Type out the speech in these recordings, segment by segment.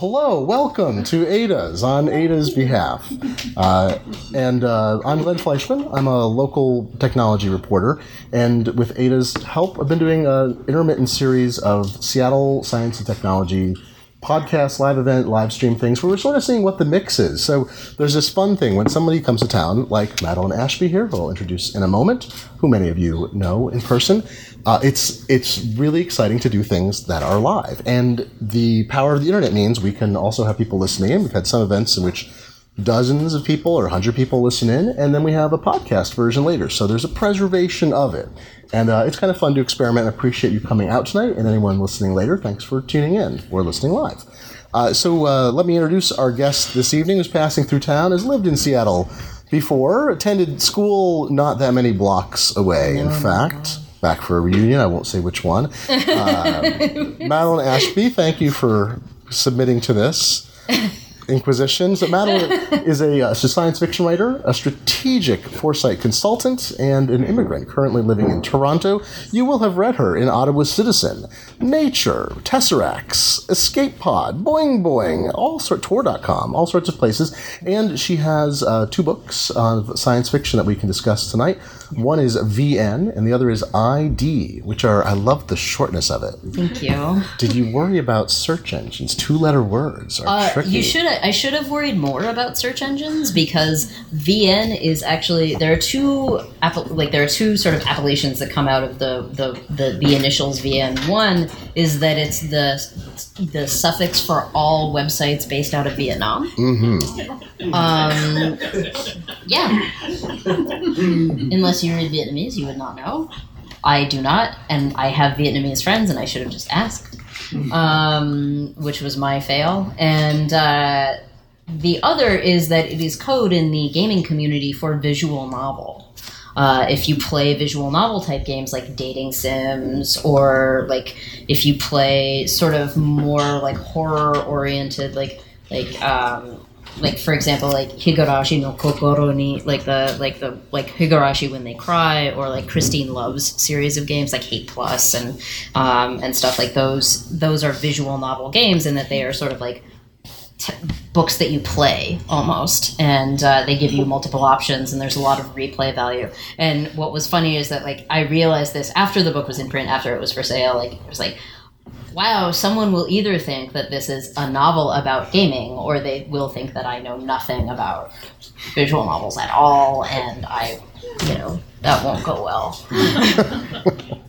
Hello, welcome to Ada's on Ada's behalf. Uh, and uh, I'm Glenn Fleishman. I'm a local technology reporter. And with Ada's help, I've been doing an intermittent series of Seattle science and technology podcast, live event, live stream things where we're sort of seeing what the mix is. So there's this fun thing when somebody comes to town, like Madeline Ashby here, who I'll introduce in a moment, who many of you know in person. Uh, it's it's really exciting to do things that are live, and the power of the internet means we can also have people listening in. We've had some events in which dozens of people or 100 people listen in, and then we have a podcast version later. So there's a preservation of it. And uh, it's kind of fun to experiment. I appreciate you coming out tonight, and anyone listening later, thanks for tuning in or listening live. Uh, so uh, let me introduce our guest this evening who's passing through town, has lived in Seattle before, attended school not that many blocks away, in fact. Back for a reunion, I won't say which one. Uh, Madeline Ashby, thank you for submitting to this. Inquisition. So Madeline is a, uh, science fiction writer, a strategic foresight consultant, and an immigrant currently living in Toronto. You will have read her in Ottawa Citizen, Nature, Tesseracts, Escape Pod, Boing Boing, all sort Tor.com, all sorts of places. And she has uh, two books of science fiction that we can discuss tonight. One is VN, and the other is ID, which are I love the shortness of it. Thank you. Did you worry about search engines? Two-letter words are Uh, tricky. you should. I should have worried more about search engines because VN is actually there are two like there are two sort of appellations that come out of the the the, the initials VN. One is that it's the the suffix for all websites based out of Vietnam. Mm-hmm. Um, yeah. Unless you read Vietnamese, you would not know. I do not, and I have Vietnamese friends, and I should have just asked, um, which was my fail. And uh, the other is that it is code in the gaming community for visual novel. Uh, if you play visual novel type games like dating sims, or like if you play sort of more like horror oriented, like like um, like for example like Higurashi no Kokoro ni like the like the like Higurashi when they cry or like Christine Love's series of games like Hate Plus and um, and stuff like those those are visual novel games and that they are sort of like t- books that you play almost and uh, they give you multiple options and there's a lot of replay value and what was funny is that like I realized this after the book was in print after it was for sale like it was like wow, someone will either think that this is a novel about gaming, or they will think that I know nothing about visual novels at all, and I, you know, that won't go well.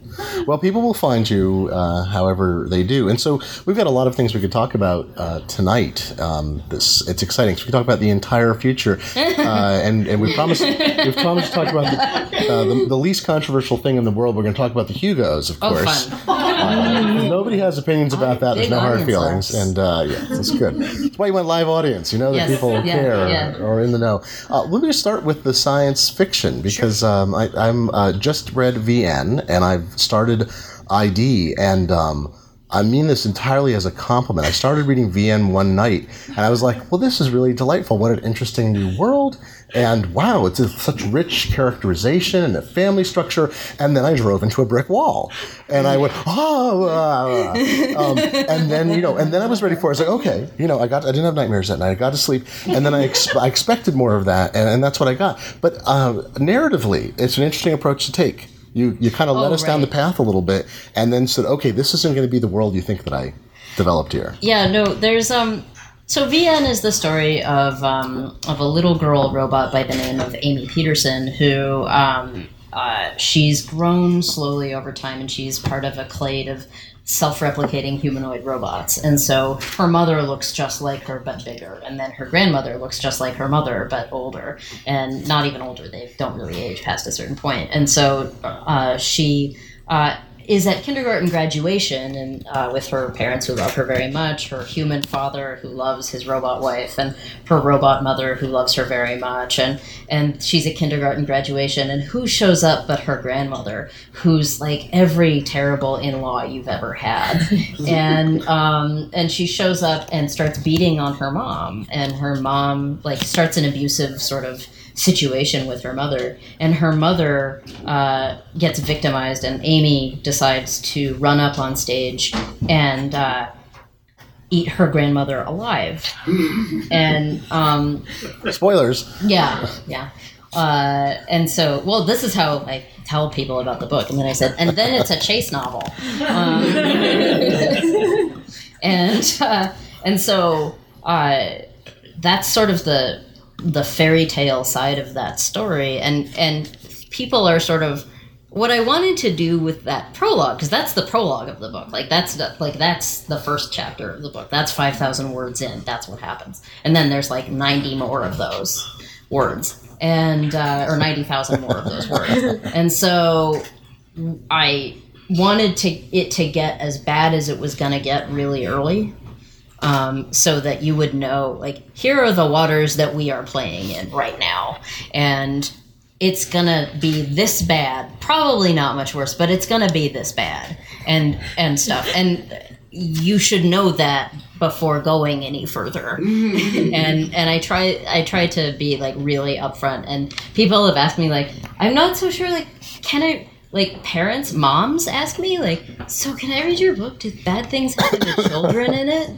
Well, people will find you uh, however they do, and so we've got a lot of things we could talk about uh, tonight. Um, this it's exciting. So we can talk about the entire future, uh, and and we promised we've promised to talk about the, uh, the, the least controversial thing in the world. We're going to talk about the Hugos, of Oh, course. fun. Uh, nobody has opinions about that. There's no hard feelings, and uh, yeah, that's good. That's why you went live audience. You know that Yes, people yeah, care yeah. or in the know. Uh, let me start with the science fiction because um, I, I'm uh, just read VN and I've started ID and. Um, I mean this entirely as a compliment. I started reading VN one night, and I was like, "Well, this is really delightful. What an interesting new world!" And wow, it's a, such rich characterization and a family structure. And then I drove into a brick wall, and I went, "Oh!" ah, ah." Um, and then you know, and then I was ready for. it. I was like, "Okay, you know, I got. I didn't have nightmares that night. I got to sleep, and then I, ex- I expected more of that, and, and that's what I got. But uh, narratively, it's an interesting approach to take. You you kind of led Oh, us down the path a little bit, and then said, "Okay, this isn't going to be the world you think that I developed here." Yeah, no, there's um. So VN is the story of um, of a little girl robot by the name of Amy Peterson who um, uh, she's grown slowly over time and she's part of a clade of self-replicating humanoid robots. And so her mother looks just like her but bigger. And then her grandmother looks just like her mother but older. And not even older they don't really age past a certain point. And so uh, she uh, is at kindergarten graduation and uh, with her parents who love her very much, her human father who loves his robot wife, and her robot mother who loves her very much, and and she's at kindergarten graduation, and who shows up but her grandmother, who's like every terrible in-law you've ever had, and um, and she shows up and starts beating on her mom, and her mom like starts an abusive sort of situation with her mother, and her mother uh, gets victimized, and Amy decides to run up on stage and uh, eat her grandmother alive. and um, Spoilers. yeah, yeah. Uh, and so, well, this is how I tell people about the book. And then I said, and then it's a chase novel. Um, and uh, and so uh, that's sort of the the fairy tale side of that story. And and people are sort of what I wanted to do with that prologue because that's the prologue of the book. Like that's the, like that's the first chapter of the book. That's five thousand words in. That's what happens. And then there's like ninety more of those words and uh, or 90,000 more of those words. And so I wanted to it to get as bad as it was going to get really early. Um, so that you would know, like, here are the waters that we are playing in right now, and it's gonna be this bad. Probably not much worse, but it's gonna be this bad, and and stuff. And you should know that before going any further and and i try i try to be like really upfront and people have asked me like i'm not so sure like can i like parents moms ask me like so can i read your book do bad things happen to children in it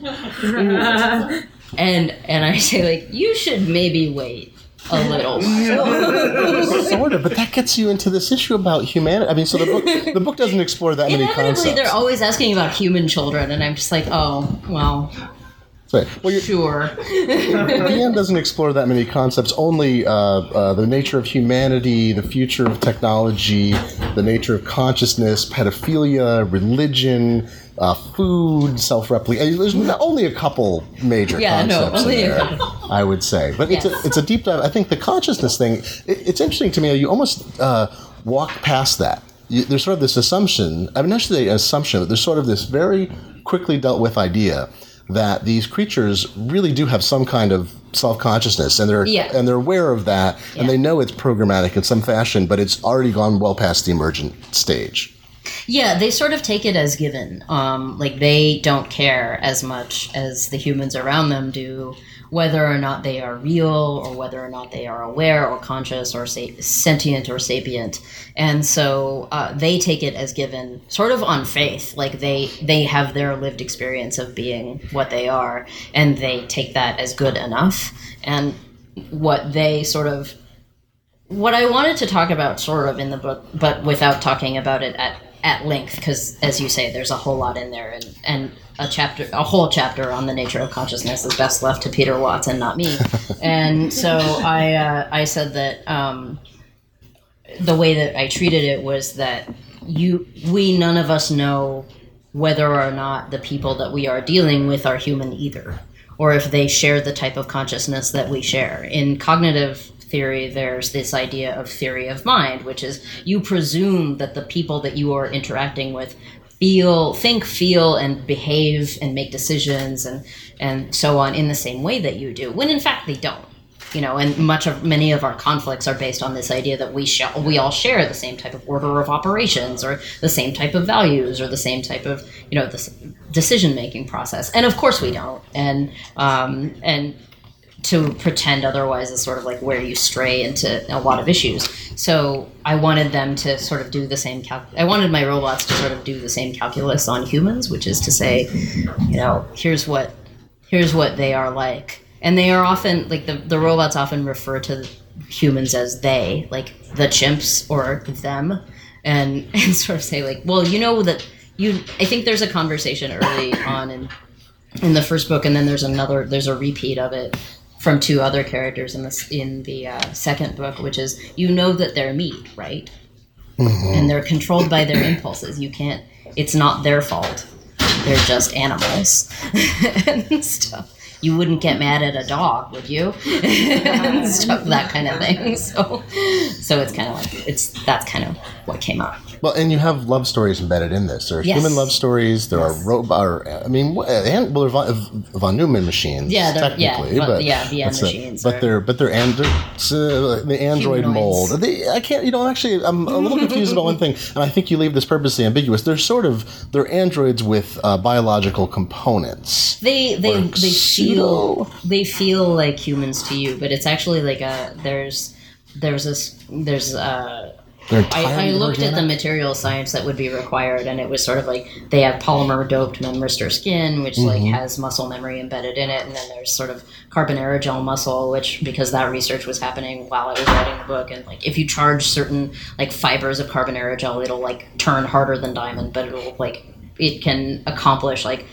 and and i say like you should maybe wait a little while sort of, but that gets you into this issue about humanity. I mean, so the book the book doesn't explore that many inevitably concepts. they're always asking about human children and i'm just like oh well Right. Well, you're, sure VN doesn't explore that many concepts. Only uh, uh, the nature of humanity, the future of technology, the nature of consciousness, pedophilia, religion, uh, food, self-replication. There's only a couple major Yeah, no, concepts only in there, I would say. But it's a it's a deep dive. I think the consciousness thing. It, it's interesting to me. You almost uh, walk past that. You, there's sort of this assumption. I mean, not necessarily an assumption, but there's sort of this very quickly dealt with idea that these creatures really do have some kind of self-consciousness and they're Yeah. and they're aware of that and they know it's programmatic in some fashion but it's already gone well past the emergent stage Yeah, they sort of take it as given. Um, like they don't care as much as the humans around them do whether or not they are real or whether or not they are aware or conscious or sa- sentient or sapient. And so uh, they take it as given, sort of on faith. Like they they have their lived experience of being what they are, and they take that as good enough. And what they sort of what I wanted to talk about sort of in the book, but without talking about it at, at length, because as you say, there's a whole lot in there, and, and a chapter, a whole chapter on the nature of consciousness is best left to Peter Watts and not me. and so I, uh, I said that um, the way that I treated it was that you, we, none of us know whether or not the people that we are dealing with are human either, or if they share the type of consciousness that we share. In cognitive theory, there's this idea of theory of mind, which is you presume that the people that you are interacting with feel, think, feel, and behave and make decisions and and so on in the same way that you do, when in fact they don't you know and much of many of our conflicts are based on this idea that we sh- we all share the same type of order of operations or the same type of values or the same type of you know this decision making process and of course we don't and um, and to pretend otherwise is sort of like where you stray into a lot of issues. So I wanted them to sort of do the same cal- I wanted my robots to sort of do the same calculus on humans, which is to say, you know, here's what here's what they are like. And they are often like the, the robots often refer to humans as they, like the chimps or them, and and sort of say like, well, you know that you. I think there's a conversation early on in in the first book, and then there's another. There's a repeat of it from two other characters in this in the uh, second book, which is you know that they're meat, right? And they're controlled by their impulses. You can't. It's not their fault. They're just animals and stuff. You wouldn't get mad at a dog, would you? and stuff, that kind of thing. So, so it's kind of like it's that's kind of what came up. Well, and you have love stories embedded in this. There are Yes. human love stories. There are robot. I mean, and, well, they're von, von Neumann machines. Yeah, they're- yeah, technically, but yeah, VN that's a- machines but they're but they're and uh, the android Humanoids. mold. They, I can't. You know, actually, I'm a little confused about one thing, and I think you leave this purposely ambiguous. They're sort of they're androids with uh, biological components. They they they pseudo. feel they feel like humans to you, but it's actually like a there's there's this there's uh They're I, I looked at the material science that would be required, and it was sort of like they have polymer doped memristor skin, which like Mm-hmm. has muscle memory embedded in it, and then there's sort of carbon aerogel muscle, which because that research was happening while I was writing the book, and like if you charge certain like fibers of carbon aerogel, it'll like turn harder than diamond, but it'll like it can accomplish like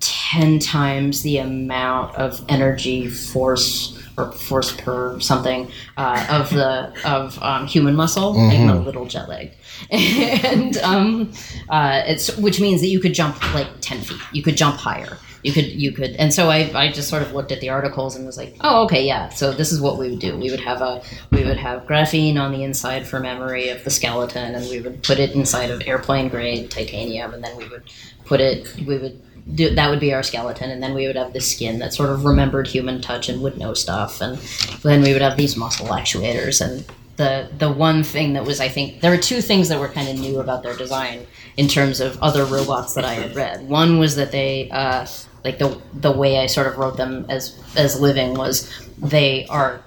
10 times the amount of energy force or force per something uh, of the of um, human muscle i'm a little jet lagged and um, uh, it's which means that you could jump like 10 feet. You could jump higher. You could you could and so I, I just sort of looked at the articles and was like oh okay yeah. So this is what we would do. We would have a we would have graphene on the inside for memory of the skeleton and we would put it inside of airplane grade titanium and then we would put it we would do, that would be our skeleton and then we would have the skin that sort of remembered human touch and would know stuff and then we would have these muscle actuators and the the one thing that was i think there were two things that were kind of new about their design in terms of other robots that i had read one was that they uh, like the the way i sort of wrote them as as living was they are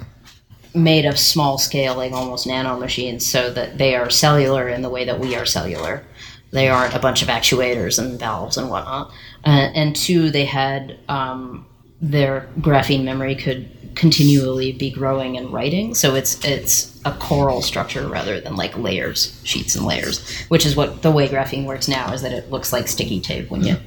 made of small scale like almost nano machines so that they are cellular in the way that we are cellular they aren't a bunch of actuators and valves and whatnot. Uh, and two, they had um, their graphene memory could continually be growing and writing. So it's it's a coral structure rather than like layers, sheets and layers, which is what the way graphene works now is that it looks like sticky tape when you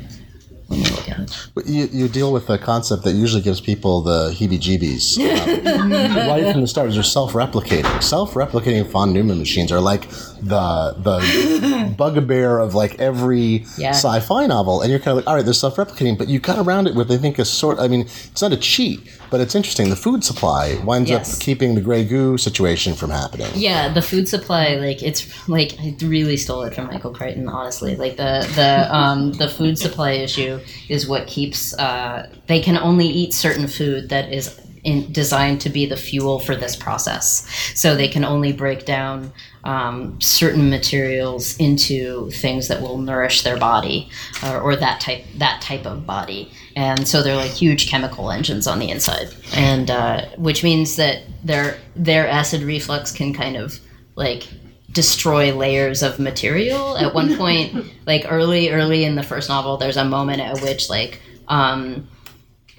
when you look at it. But you, you deal with a concept that usually gives people the heebie-jeebies um, right from the start. Is they're self-replicating. Self-replicating von Neumann machines are like the the bugbear of like every Yeah. sci-fi novel, and you're kind of like, all right, they're self-replicating, but you got around it with I think a sort. I mean, it's not a cheat, but it's interesting. The food supply winds Yes. up keeping the gray goo situation from happening. Yeah, the food supply, like it's like I really stole it from Michael Crichton. Honestly, like the the um, the food supply issue is what keeps. Uh, they can only eat certain food that is in, designed to be the fuel for this process. So they can only break down um, certain materials into things that will nourish their body, or, or that type that type of body. And so they're like huge chemical engines on the inside, and uh, which means that their their acid reflux can kind of like destroy layers of material. At one point, like early early in the first novel, there's a moment at which like um,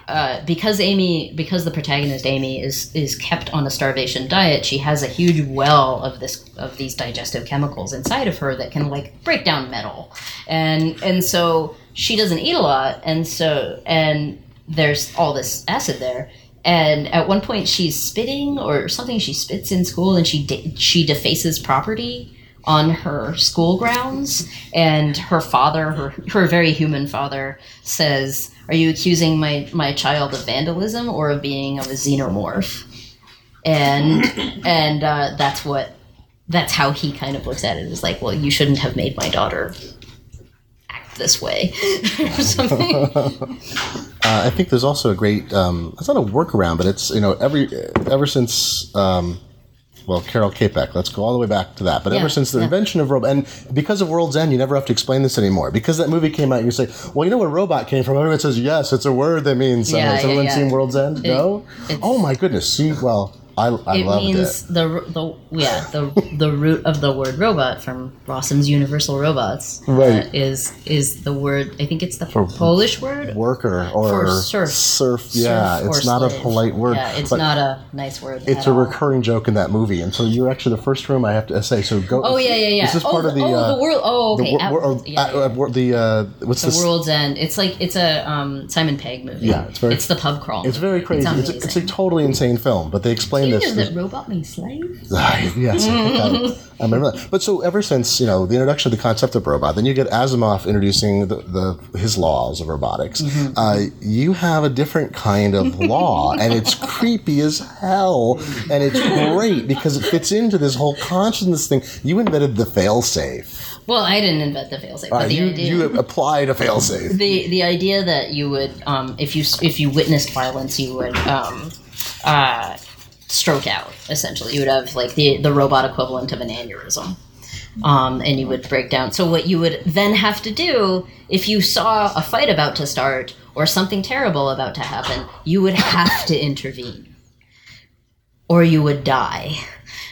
uh, because Amy, because the protagonist Amy is is kept on a starvation diet, she has a huge well of this of these digestive chemicals inside of her that can like break down metal, and and so she doesn't eat a lot, and so and there's all this acid there. And at one point, she's spitting or something. She spits in school, and she de- she defaces property on her school grounds. And her father, her her very human father, says, "Are you accusing my my child of vandalism or of being of a xenomorph?" And and uh, that's what that's how he kind of looks at it. Is like, well, you shouldn't have made my daughter act this way, or something. Uh, I think there's also a great. Um, it's not a workaround, but it's you know every ever since. Um, well, Karel Čapek. Let's go all the way back to that. But Yeah, ever since the yeah. invention of robot, and because of World's End, you never have to explain this anymore. Because that movie came out, you say, "Well, you know where robot came from." Everyone says, "Yes, it's a word that means." something." Yeah, Has yeah, everyone seen World's End? no. Oh my goodness! See, well, I, I it means it. the the yeah the the root of the word robot from Rossum's Universal Robots uh, is is the word I think it's the Polish word Worker or For serf. serf. Yeah, Serf it's not a polite word. Yeah, it's not a nice word. It's at a all. recurring joke in that movie, and so you're actually the first room I have to say. So go. Oh yeah, yeah, yeah. This is oh, part of the. oh, uh, the world. Oh, the okay. wor- At- yeah, uh, yeah. uh, wor- the uh, what's the this? World's End. It's like it's a um, Simon Pegg movie. Yeah, it's very- It's the pub crawl. It's very crazy. It's, a, it's a totally insane film, but they explain You this. know that robot means slave. yes, I, I, remember that. But so ever since you know the introduction of the concept of robot, then you get Asimov introducing the, the his laws of robotics. Mm-hmm. Uh, you have a different kind of law, and it's creepy as hell, and it's great because it fits into this whole consciousness thing. You invented the failsafe. Well, I didn't invent the failsafe, Uh, the you idea. you applied a failsafe. the the idea that you would um, if you if you witnessed violence you would um, uh, stroke out essentially. You would have like the the robot equivalent of an aneurysm um, and you would break down. So what you would then have to do if you saw a fight about to start or something terrible about to happen you would have to intervene or you would die.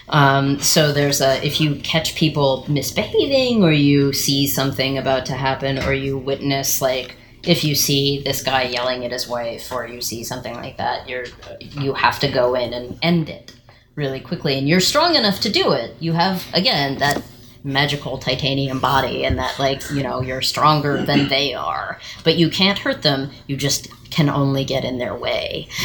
Um, so there's a if you catch people misbehaving or you see something about to happen or you witness like if you see this guy yelling at his wife or you see something like that, you're you have to go in and end it really quickly. And you're strong enough to do it. You have again that magical titanium body and that like you know you're stronger than they are. But you can't hurt them. You just can only get in their way.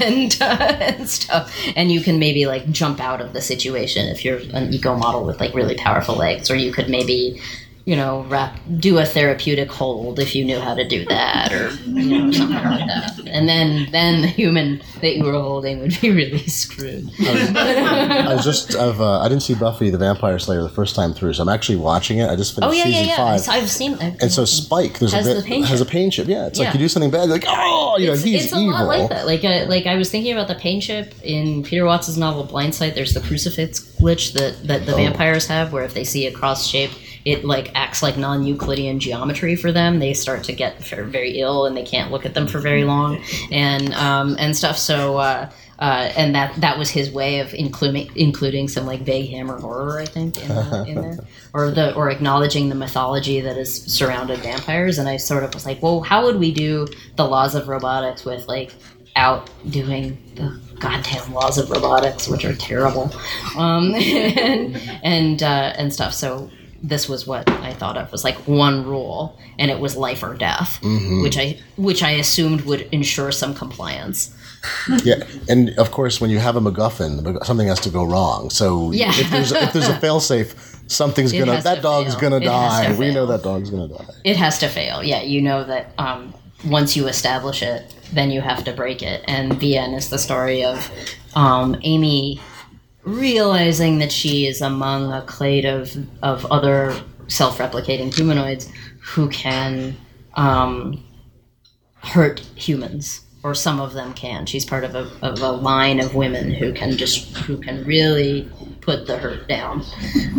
And, uh, and stuff. And you can maybe like jump out of the situation if you're an eco model with like really powerful legs. Or you could maybe you know, wrap, do a therapeutic hold if you knew how to do that, or you know, something like that. And then, then the human that you were holding would be really screwed. I was just, I've, uh, I didn't see Buffy the Vampire Slayer the first time through, so I'm actually watching it. I just finished Oh yeah, yeah, season yeah. five. So I've seen. I've and so Spike, there's Has a the bit pain has a chip. pain chip. Yeah, it's like you do something bad, like oh, you know, it's, he's it's a evil. lot like that. Like, uh, like I was thinking about the pain chip in Peter Watts' novel Blindsight. There's the crucifix glitch that that the Oh. vampires have, where if they see a cross shape, it like acts like non-Euclidean geometry for them. They start to get very, very ill, and they can't look at them for very long, and um, and stuff. So. Uh, uh, and that that was his way of including including some like vague hammer horror, I think, in, the, in there, or the or acknowledging the mythology that has surrounded vampires. And I sort of was like, well, how would we do the laws of robotics with like outdoing the goddamn laws of robotics, which are terrible, um, and and uh, and stuff. So this was what I thought of was like one rule, and it was life or death, which I which I assumed would ensure some compliance. Yeah, and of course, when you have a MacGuffin, something has to go wrong. So Yeah. if there's if there's a failsafe, something's It gonna that to dog's fail. gonna It die. We know that dog's gonna die. It has to fail. Yeah, you know that um, once you establish it, then you have to break it. And VN is the story of um, Amy realizing that she is among a clade of of other self-replicating humanoids who can um, hurt humans, or some of them can. She's part of a, of a line of women who can just who can really put the hurt down,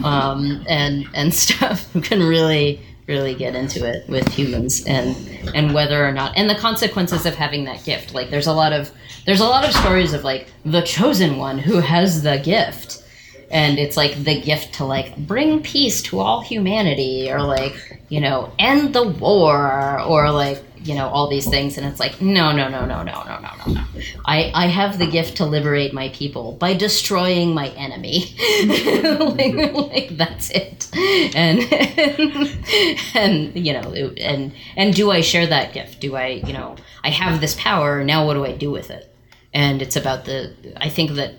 um, and and stuff. Who can really really get into it with humans and and whether or not and the consequences of having that gift. Like there's a lot of there's a lot of stories of like the chosen one who has the gift and it's like the gift to like bring peace to all humanity or like you know end the war or like you know all these things and it's like no no no no no no no no. No i i have the gift to liberate my people by destroying my enemy. Like, like that's it. And and you know and and do i share that gift? Do i you know i have this power now what do i do with it? And it's about the i think that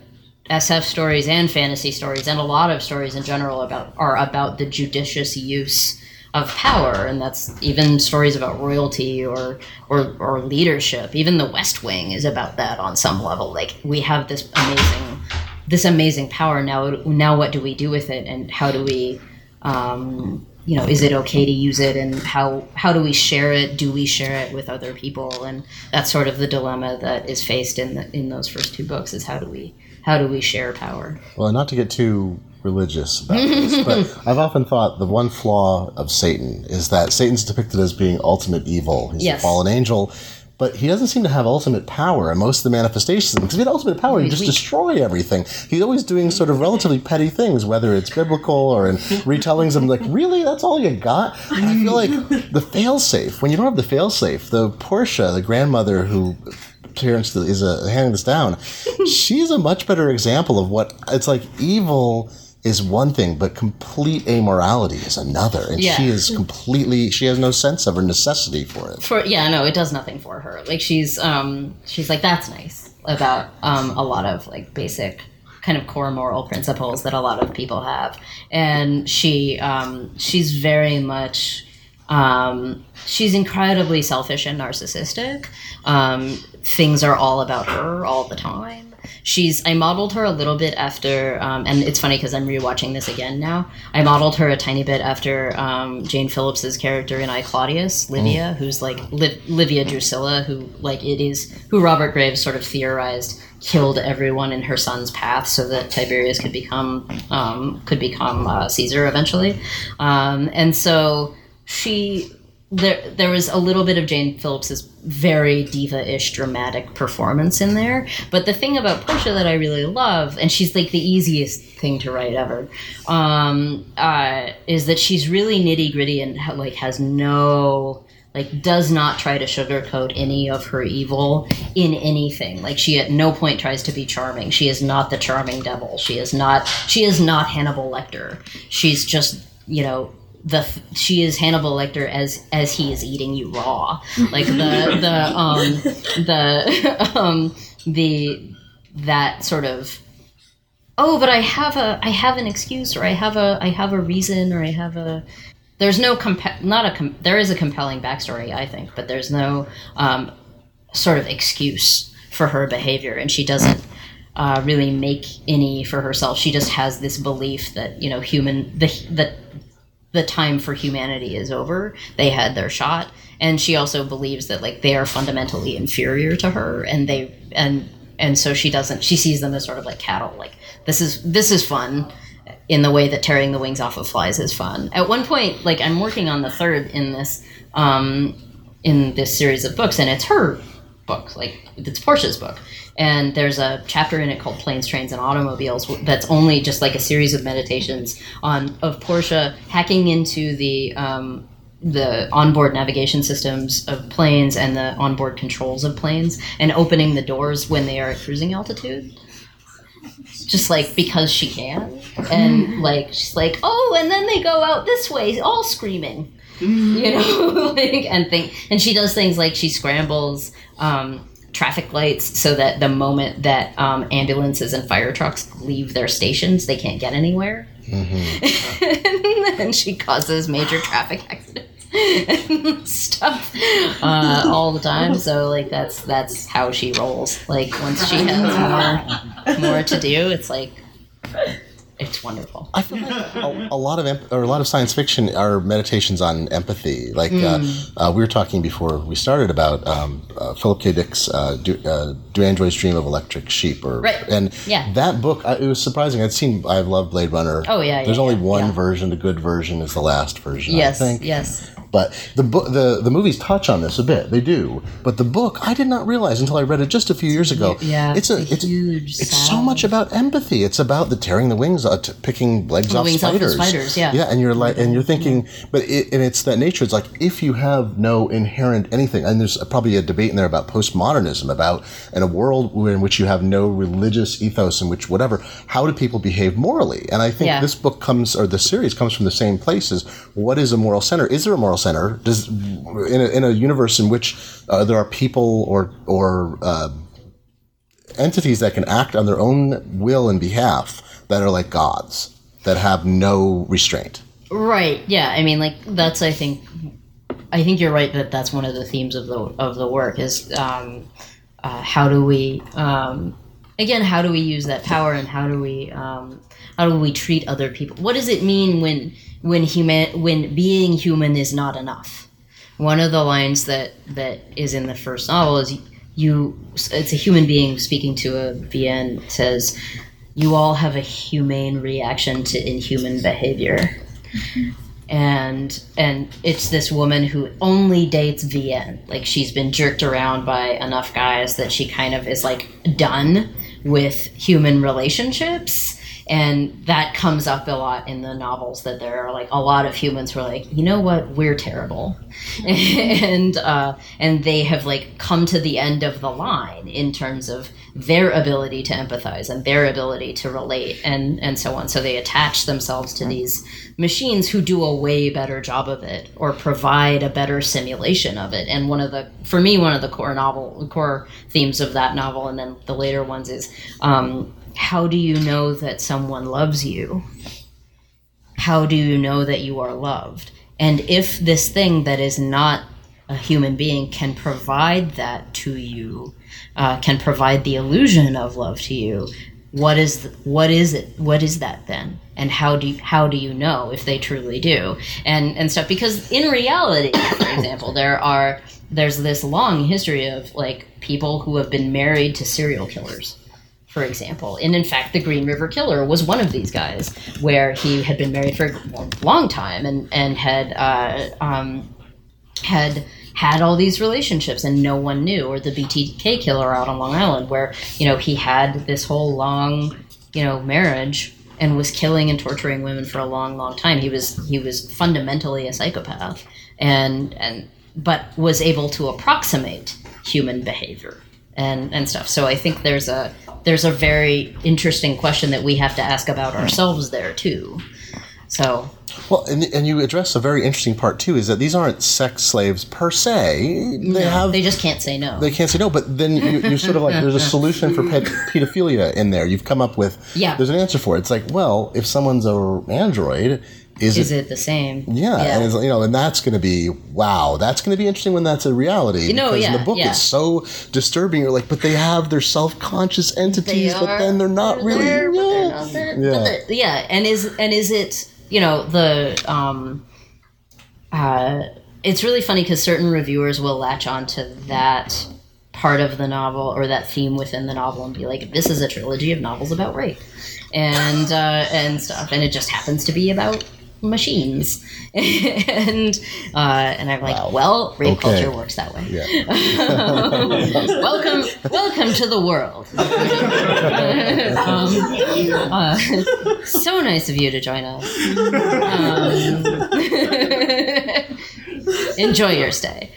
SF stories and fantasy stories and a lot of stories in general about are about the judicious use of power and that's even stories about royalty or or or leadership. Even the west wing is about that on some level. Like we have this amazing this amazing power. Now now what do we do with it? And how do we um, you know is it okay to use it? And how how do we share it? Do we share it with other people? And that's sort of the dilemma that is faced in the, in those first two books is how do we how do we share power? Well, not to get too religious about this, but I've often thought the one flaw of Satan is that Satan's depicted as being ultimate evil. He's Yes. a fallen angel, but he doesn't seem to have ultimate power in most of the manifestations. Because if he had ultimate power, he'd just destroy everything. He's always doing sort of relatively petty things, whether it's biblical or in retellings. I'm like, really? That's all you got? I feel like the failsafe, when you don't have the failsafe, the Portia, the grandmother who parents is uh, handing this down, she's a much better example of what it's like evil is one thing, but complete amorality is another. And Yeah. she is completely, she has no sense of her necessity for it. for yeah no it does nothing for her like she's um she's like that's nice about um a lot of like basic kind of core moral principles that a lot of people have and she um she's very much um she's incredibly selfish and narcissistic um things are all about her all the time she's i modeled her a little bit after um, and it's funny because i'm rewatching this again now. I modeled her a tiny bit after um, Siân Phillips's character in i claudius livia who's like Liv- livia drusilla who like it is who robert graves sort of theorized killed everyone in her son's path so that tiberius could become um, could become uh, caesar eventually. Um, and so she there there was a little bit of Siân Phillips's very diva-ish dramatic performance in there. But the thing about Portia that I really love, and she's like the easiest thing to write ever, um, uh, is that she's really nitty gritty and like has no like does not try to sugarcoat any of her evil in anything. Like she at no point tries to be charming. She is not the charming devil. She is not she is not hannibal lecter. She's just you know the she is Hannibal Lecter as as he is eating you raw, like the the um the um the that sort of oh but I have a I have an excuse or I have a I have a reason or I have a there's no comp- not a com- there is a compelling backstory I think but there's no um, sort of excuse for her behavior and she doesn't uh, really make any for herself. She just has this belief that you know human the that the time for humanity is over. They had their shot, and she also believes that like they are fundamentally inferior to her, and they and and so she doesn't. She sees them as sort of like cattle. Like this is this is fun in the way that tearing the wings off of flies is fun. At one point, like I'm working on the third in this um, in this series of books, and it's her book, like it's Portia's book, and there's a chapter in it called planes trains and automobiles that's only just like a series of meditations on of Portia hacking into the um, the onboard navigation systems of planes and the onboard controls of planes and opening the doors when they are at cruising altitude. Just like because she can. And like she's like oh and then they go out this way all screaming. You know like and think and she does things like she scrambles um, traffic lights so that the moment that um, ambulances and fire trucks leave their stations, they can't get anywhere. Mm-hmm. and she causes major traffic accidents and stuff uh, all the time. So like that's that's how she rolls. Like once she has more more to do, it's like it's wonderful. I feel like a, a lot of emp- or a lot of science fiction are meditations on empathy. Like mm. uh, uh, we were talking before we started about um, uh, Philip K. Dick's uh, Do, uh, "Do Androids Dream of Electric Sheep?" Or right. and yeah. that book it was surprising. I'd seen I love Blade Runner. Oh yeah. There's yeah, only yeah, one yeah. version. The good version is the last version. Yes. I think. Yes. But the book, the the movies touch on this a bit. They do. But the book, I did not realize until I read it just a few years ago. Yeah, it's a it's a it's huge It's so much about empathy. It's about the tearing the wings, uh, picking legs off wings off spiders. spiders, yeah. yeah. And you're like, and you're thinking, but it, and it's that nature. It's like if you have no inherent anything, and there's probably a debate in there about postmodernism, about in a world in which you have no religious ethos, in which whatever, how do people behave morally? And I think Yeah. this book comes, or the series comes from the same places. What is a moral center? Is there a moral center? Does in a, in a universe in which uh, there are people or or uh, entities that can act on their own will and behalf that are like gods that have no restraint. Right. Yeah. I mean, like that's. I think. I think you're right that that's one of the themes of the of the work is um, uh, how do we um, again how do we use that power and how do we um, how do we treat other people? What does it mean when when human when being human is not enough? One of the lines that that is in the first novel is you. It's a human being speaking to a VN says, "You all have a humane reaction to inhuman behavior." and and it's this woman who only dates VN. Like she's been jerked around by enough guys that she kind of is like done with human relationships. And that comes up a lot in the novels that there are like a lot of humans who are like, you know what, we're terrible, and uh, and they have like come to the end of the line in terms of their ability to empathize and their ability to relate and and so on. So they attach themselves to these machines who do a way better job of it or provide a better simulation of it. And one of the, for me, one of the core novel, core themes of that novel, and then the later ones is, um, how do you know that someone loves you? How do you know that you are loved? And if this thing that is not a human being can provide that to you, uh, can provide the illusion of love to you, what is what is it what is that then and how do you, how do you know if they truly do and and stuff because in reality for example there are there's this long history of like people who have been married to serial killers for example and in fact the green river killer was one of these guys where he had been married for a long time and and had uh, um, had had all these relationships and no one knew, or the BTK killer out on Long Island, where you know he had this whole long, you know, marriage and was killing and torturing women for a long, long time. He was he was fundamentally a psychopath, and and but was able to approximate human behavior and and stuff. So I think there's a there's a very interesting question that we have to ask about hmm. ourselves there too. So Well, and, and you address a very interesting part too is that these aren't sex slaves per se. They have they just can't say no. they can't say no, but then you, you're sort of like there's a solution for ped- pedophilia in there. You've come up with Yeah. There's an answer for it. It's like, well, if someone's a android, is, Is it? it the same? Yeah, and it's, you know, and that's going to be wow. That's going to be interesting when that's a reality. You know, because yeah, the book yeah. it's so disturbing. You're like, but they have their self-conscious entities, but then they're not really. there, but they're yeah. not there. Yeah. They're- yeah, and is and is it you know the um, uh, it's really funny because certain reviewers will latch on to that part of the novel or that theme within the novel and be like, "This is a trilogy of novels about rape," and uh, and stuff, and it just happens to be about machines and uh, and I'm like Wow. well rape Okay. culture works that way Yeah. welcome welcome to the world um, uh, so nice of you to join us um, enjoy your stay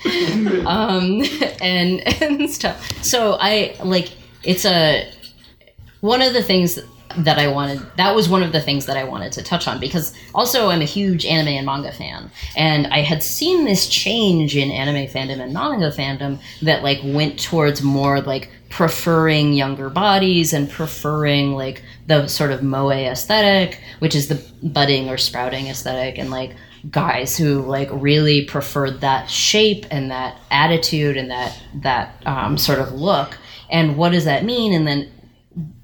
um, and and stuff so i like it's a one of the things that I wanted that was one of the things that I wanted to touch on because also I'm a huge anime and manga fan. And I had seen this change in anime fandom and manga fandom that like went towards more like preferring younger bodies and preferring like the sort of moe aesthetic which is the budding or sprouting aesthetic and like guys who like really preferred that shape and that attitude and that that um, sort of look. And what does that mean? And then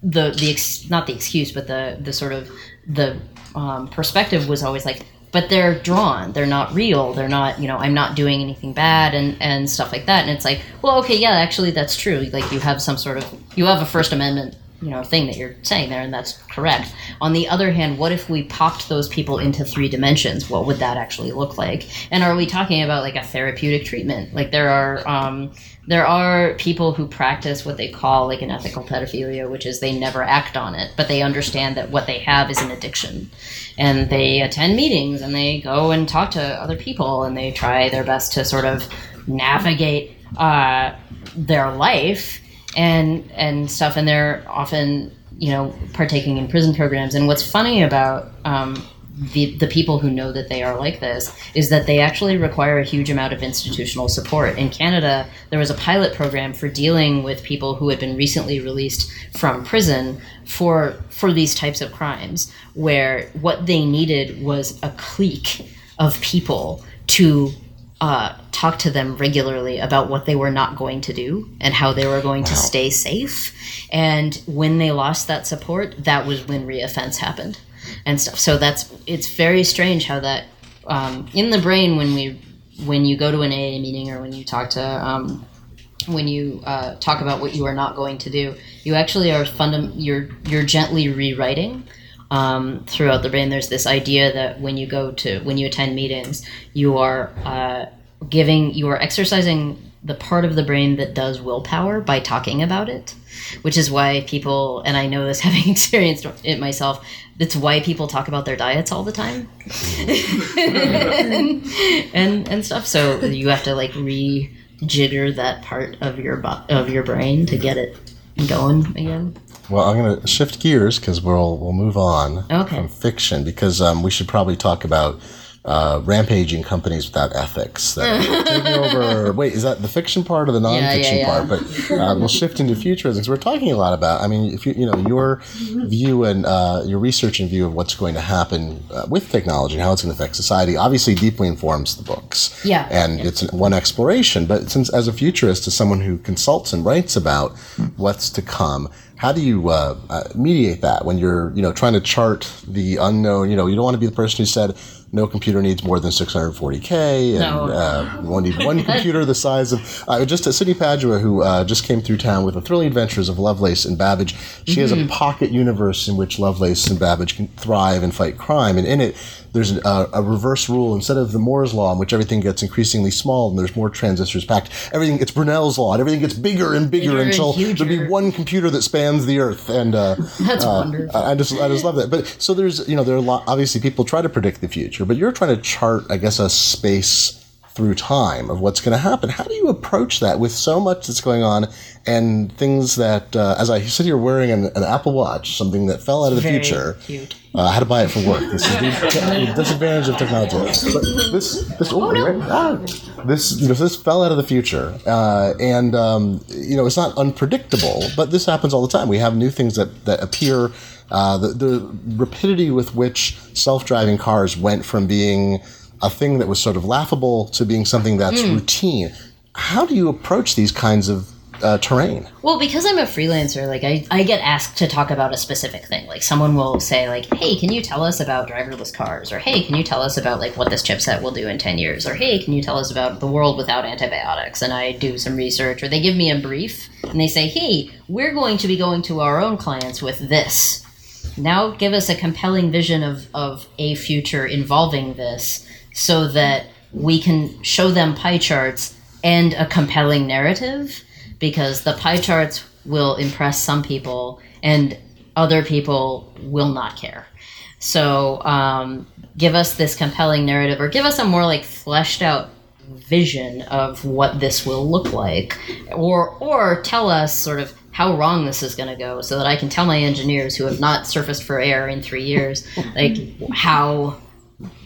the the ex, not the excuse but the the sort of the um, perspective was always like but they're drawn. They're not real. They're not you know i'm not doing anything bad and and stuff like that. And it's like well okay yeah actually that's true. Like you have some sort of you have a first amendment you know thing that you're saying there and that's correct. On the other hand what if we popped those people into three dimensions? What would that actually look like? And are we talking about like a therapeutic treatment? Like there are um, there are people who practice what they call like an ethical pedophilia which is they never act on it but they understand that what they have is an addiction. And they attend meetings and they go and talk to other people and they try their best to sort of navigate uh, their life and and stuff and they're often you know partaking in prison programs and what's funny about um, the, the people who know that they are like this is that they actually require a huge amount of institutional support. In Canada, there was a pilot program for dealing with people who had been recently released from prison for for these types of crimes, where what they needed was a clique of people to uh, talk to them regularly about what they were not going to do and how they were going to stay safe. And when they lost that support, that was when reoffense happened and stuff. So that's it's very strange how that um, in the brain when we when you go to an AA meeting or when you talk to um, when you uh, talk about what you are not going to do, you actually are fundam- you're you're gently rewriting um, throughout the brain. There's this idea that when you go to when you attend meetings, you are uh, giving you are exercising the part of the brain that does willpower by talking about it, which is why people and I know this having experienced it myself. It's why people talk about their diets all the time, and, and and stuff. So you have to like rejigger that part of your of your brain to get it going again. Well, I'm going to shift gears because we'll we'll move on Okay. from fiction because um, we should probably talk about uh, rampaging companies without ethics that taking over. Wait, is that the fiction part or the Yeah, nonfiction yeah, part? But uh, we'll shift into futurism 'cause we're talking a lot about. I mean, if you you know your view and uh, your research and view of what's going to happen uh, with technology and how it's going to affect society obviously deeply informs the books. Yeah. and it's one exploration. But since as a futurist, as someone who consults and writes about what's to come, how do you uh, uh, mediate that when you're you know trying to chart the unknown? You know, you don't want to be the person who said no computer needs more than 640k, and No. uh, one need one computer the size of. Uh, just uh, Sydney Padua, who uh, just came through town with the thrilling adventures of Lovelace and Babbage. She has a pocket universe in which Lovelace and Babbage can thrive and fight crime, and in it. There's a, a reverse rule. Instead of the Moore's law, in which everything gets increasingly small and there's more transistors packed, everything gets Brunel's law, and everything gets bigger and bigger, Bigger and until there'll be one computer that spans the Earth. And uh, That's uh, wonderful. I I just I just love that. But so there's you know there are a lot obviously people try to predict the future, but you're trying to chart I guess a space through time of what's going to happen. How do you approach that with so much that's going on and things that uh, as I sit here wearing an, an Apple Watch, something that fell out of the Very future. cute. Uh, I had to buy it for work. This is the, the disadvantage of technology. But this, this, oh, right, ah, this, you know, this fell out of the future, uh, and um, you know, it's not unpredictable. But this happens all the time. We have new things that that appear. Uh, the, the rapidity with which self-driving cars went from being a thing that was sort of laughable to being something that's routine. How do you approach these kinds of uh, terrain? Well, because I'm a freelancer, like I, I get asked to talk about a specific thing. Like someone will say, like, "Hey, can you tell us about driverless cars?" Or "Hey, can you tell us about like what this chipset will do in ten years?" Or "Hey, can you tell us about the world without antibiotics?" And I do some research, or they give me a brief and they say, "Hey, we're going to be going to our own clients with this. Now, give us a compelling vision of of a future involving this, so that we can show them pie charts and a compelling narrative." because the pie charts will impress some people and other people will not care. So um, give us this compelling narrative or give us a more like fleshed out vision of what this will look like or or tell us sort of how wrong this is going to go so that I can tell my engineers who have not surfaced for air in 3 years like how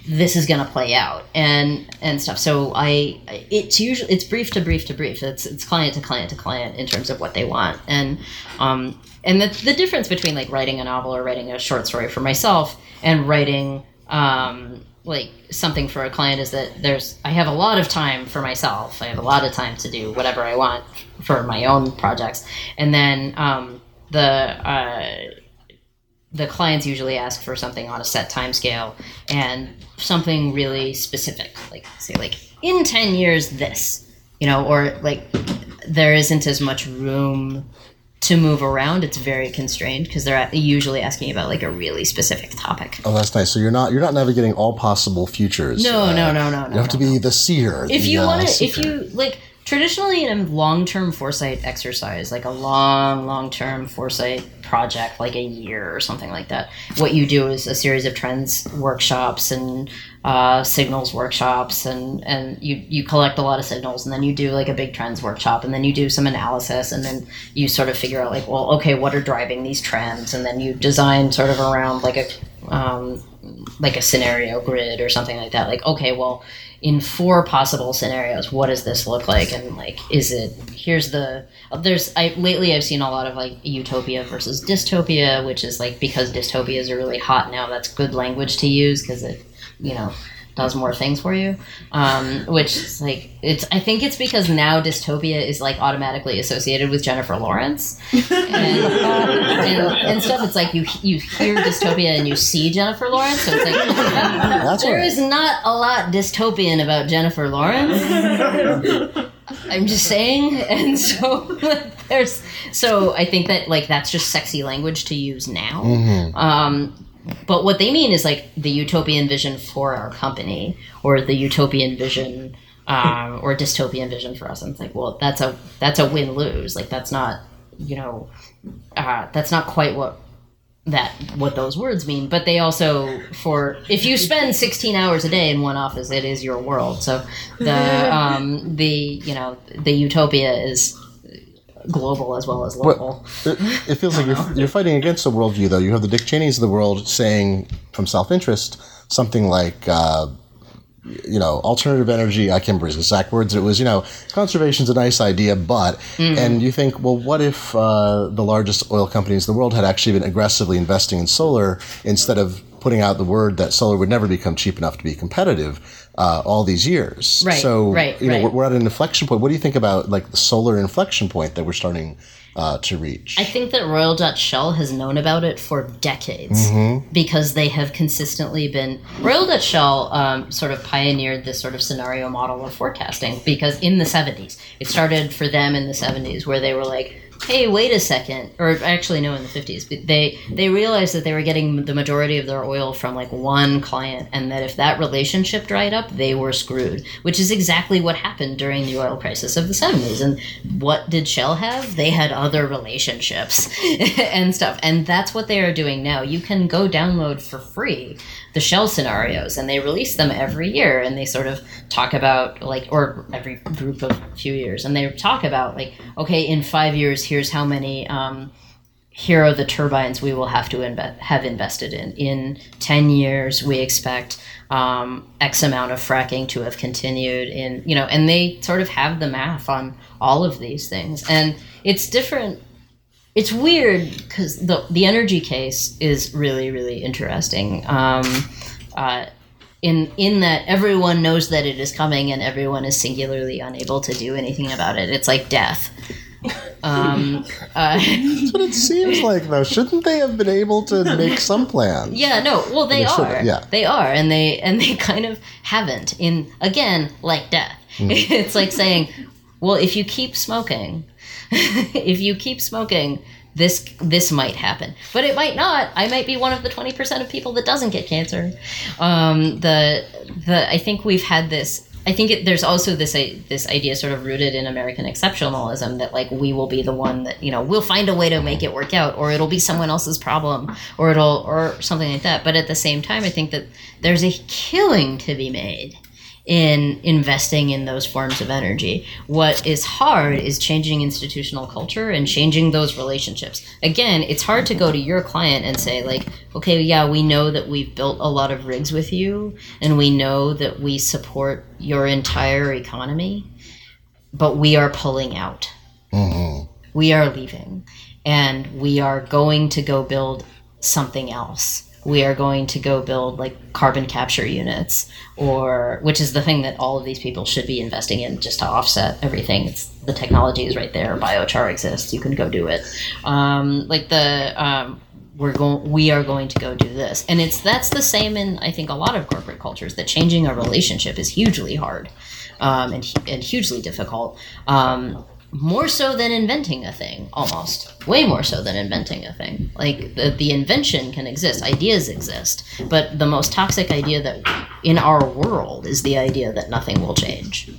this is going to play out and and stuff. So i it's usually it's brief to brief to brief. It's it's client to client to client in terms of what they want. And um and the, the difference between like writing a novel or writing a short story for myself and writing um like something for a client is that there's i have a lot of time for myself. I have a lot of time to do whatever i want for my own projects. And then um the uh the clients usually ask for something on a set time scale and something really specific like say like in 10 years this you know or like there isn't as much room to move around it's very constrained because they're usually asking about like a really specific topic Oh, that's nice. So you're not you're not navigating all possible futures. no Uh, no no no no You have to be the seer. if the, you uh, want to if you like traditionally in a long-term foresight exercise like a long long-term foresight project like a year or something like that what you do is a series of trends workshops and uh, signals workshops and and you you collect a lot of signals and then you do like a big trends workshop and then you do some analysis and then you sort of figure out like well okay what are driving these trends? And then you design sort of around like a um, like a scenario grid or something like that. Like okay well in four possible scenarios what does this look like? And like is it here's the there's i lately i've seen a lot of like utopia versus dystopia which is like because dystopias are really hot now that's good language to use because it you know does more things for you um, which is like it's i think it's because now dystopia is like automatically associated with jennifer lawrence and, and, and stuff it's like you you hear dystopia and you see jennifer lawrence so it's like That's there right. is not a lot dystopian about Jennifer Lawrence. I'm just saying, and so there's so I think that like that's just sexy language to use now. Mm-hmm. Um, but what they mean is like the utopian vision for our company, or the utopian vision, um, or dystopian vision for us. And it's like, well, that's a that's a win lose. Like that's not you know uh, that's not quite what that what those words mean but they also for if you spend 16 hours a day in one office it is your world so the um the you know the utopia is global as well as local It, it feels like you're, you're fighting against a worldview, though. You have the Dick Cheneys of the world saying, from self interest, something like, uh, you know, alternative energy. I can't remember his exact words. It was, you know, conservation's a nice idea, but, and you think, well, what if uh, the largest oil companies in the world had actually been aggressively investing in solar instead of putting out the word that solar would never become cheap enough to be competitive uh, all these years? Right, So, right, you know, right. we're, we're at an inflection point. What do you think about like the solar inflection point that we're starting uh, to reach. I think that Royal Dutch Shell has known about it for decades because they have consistently been. Royal Dutch Shell um, sort of pioneered this sort of scenario model of forecasting because in the 70s, it started for them in the 70s where they were like, hey, wait a second, or actually no, in the 50s, they they realized that they were getting the majority of their oil from like one client, and that if that relationship dried up, they were screwed. Which is exactly what happened during the oil crisis of the 70s. And what did Shell have? They had other relationships and stuff, and that's what they are doing now. You can go download for free the shell scenarios and they release them every year and they sort of talk about like or every group of few years and they talk about like okay in five years here's how many um, here are the turbines we will have to inve- have invested in in 10 years we expect um, x amount of fracking to have continued in you know and they sort of have the math on all of these things and it's different it's weird because the the energy case is really really interesting. Um, uh, in in that everyone knows that it is coming and everyone is singularly unable to do anything about it. It's like death. Um, uh, That's what it seems like, though. Shouldn't they have been able to make some plan? yeah, no, well they They are. yeah. They are, and they and they kind of haven't. In again, like death. it's like saying, well, if you keep smoking, if you keep smoking, this this might happen, but it might not. I might be one of the twenty percent of people that doesn't get cancer. Um, the the I think we've had this. I think it, there's also this i- this idea sort of rooted in American exceptionalism that like we will be the one that you know we'll find a way to make it work out, or it'll be someone else's problem, or it'll or something like that. But at the same time, I think that there's a killing to be made in investing in those forms of energy. What is hard is changing institutional culture and changing those relationships. Again, it's hard to go to your client and say, like, okay, yeah, we know that we've built a lot of rigs with you and we know that we support your entire economy, but we are pulling out. Mm-hmm. We are leaving and we are going to go build something else we are going to go build like carbon capture units or which is the thing that all of these people should be investing in just to offset everything. It's the technology is right there. Biochar exists. You can go do it. Um, like the um, we're going we are going to go do this. And it's that's the same in i think a lot of corporate cultures that changing a relationship is hugely hard um, and, and hugely difficult. Um, more so than inventing a thing almost way more so than inventing a thing like the, the invention can exist ideas exist but the most toxic idea that in our world is the idea that nothing will change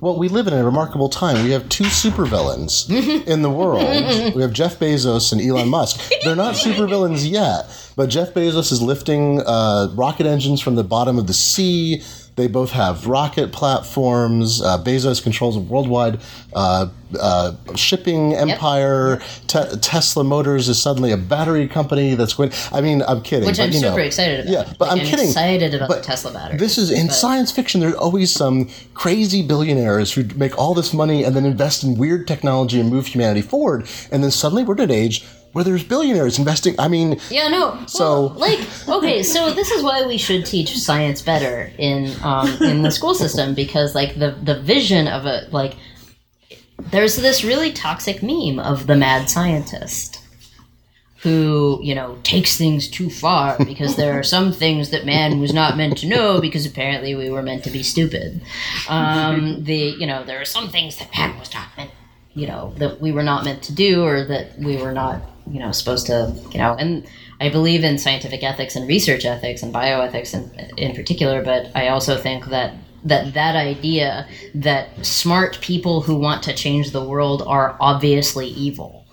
Well, we live in a remarkable time. We have two supervillains in the world. We have Jeff Bezos and Elon Musk. They're not supervillains yet, but Jeff Bezos is lifting uh, rocket engines from the bottom of the sea. They both have rocket platforms. Uh, Bezos controls a worldwide uh, uh, shipping empire. Te- Tesla Motors is suddenly a battery company that's going. I mean, I'm kidding. which but, i'm you know, super excited about Yeah, but Like, I'm kidding. excited about But the tesla battery This is in but- science fiction. There's always some crazy billionaires who make all this money and then invest in weird technology and move humanity forward. And then suddenly we're at an age where there's billionaires investing. I mean, Yeah, no. So- well, like, okay, so this is why we should teach science better in um, in the school system because, like, the the vision of a like, there's this really toxic meme of the mad scientist who you know takes things too far because there are some things that man was not meant to know because apparently we were meant to be stupid. Um, the you know there are some things that man was not meant you know that we were not meant to do or that we were not you know supposed to you know and i believe in scientific ethics and research ethics and bioethics in, in particular but i also think that that that idea that smart people who want to change the world are obviously evil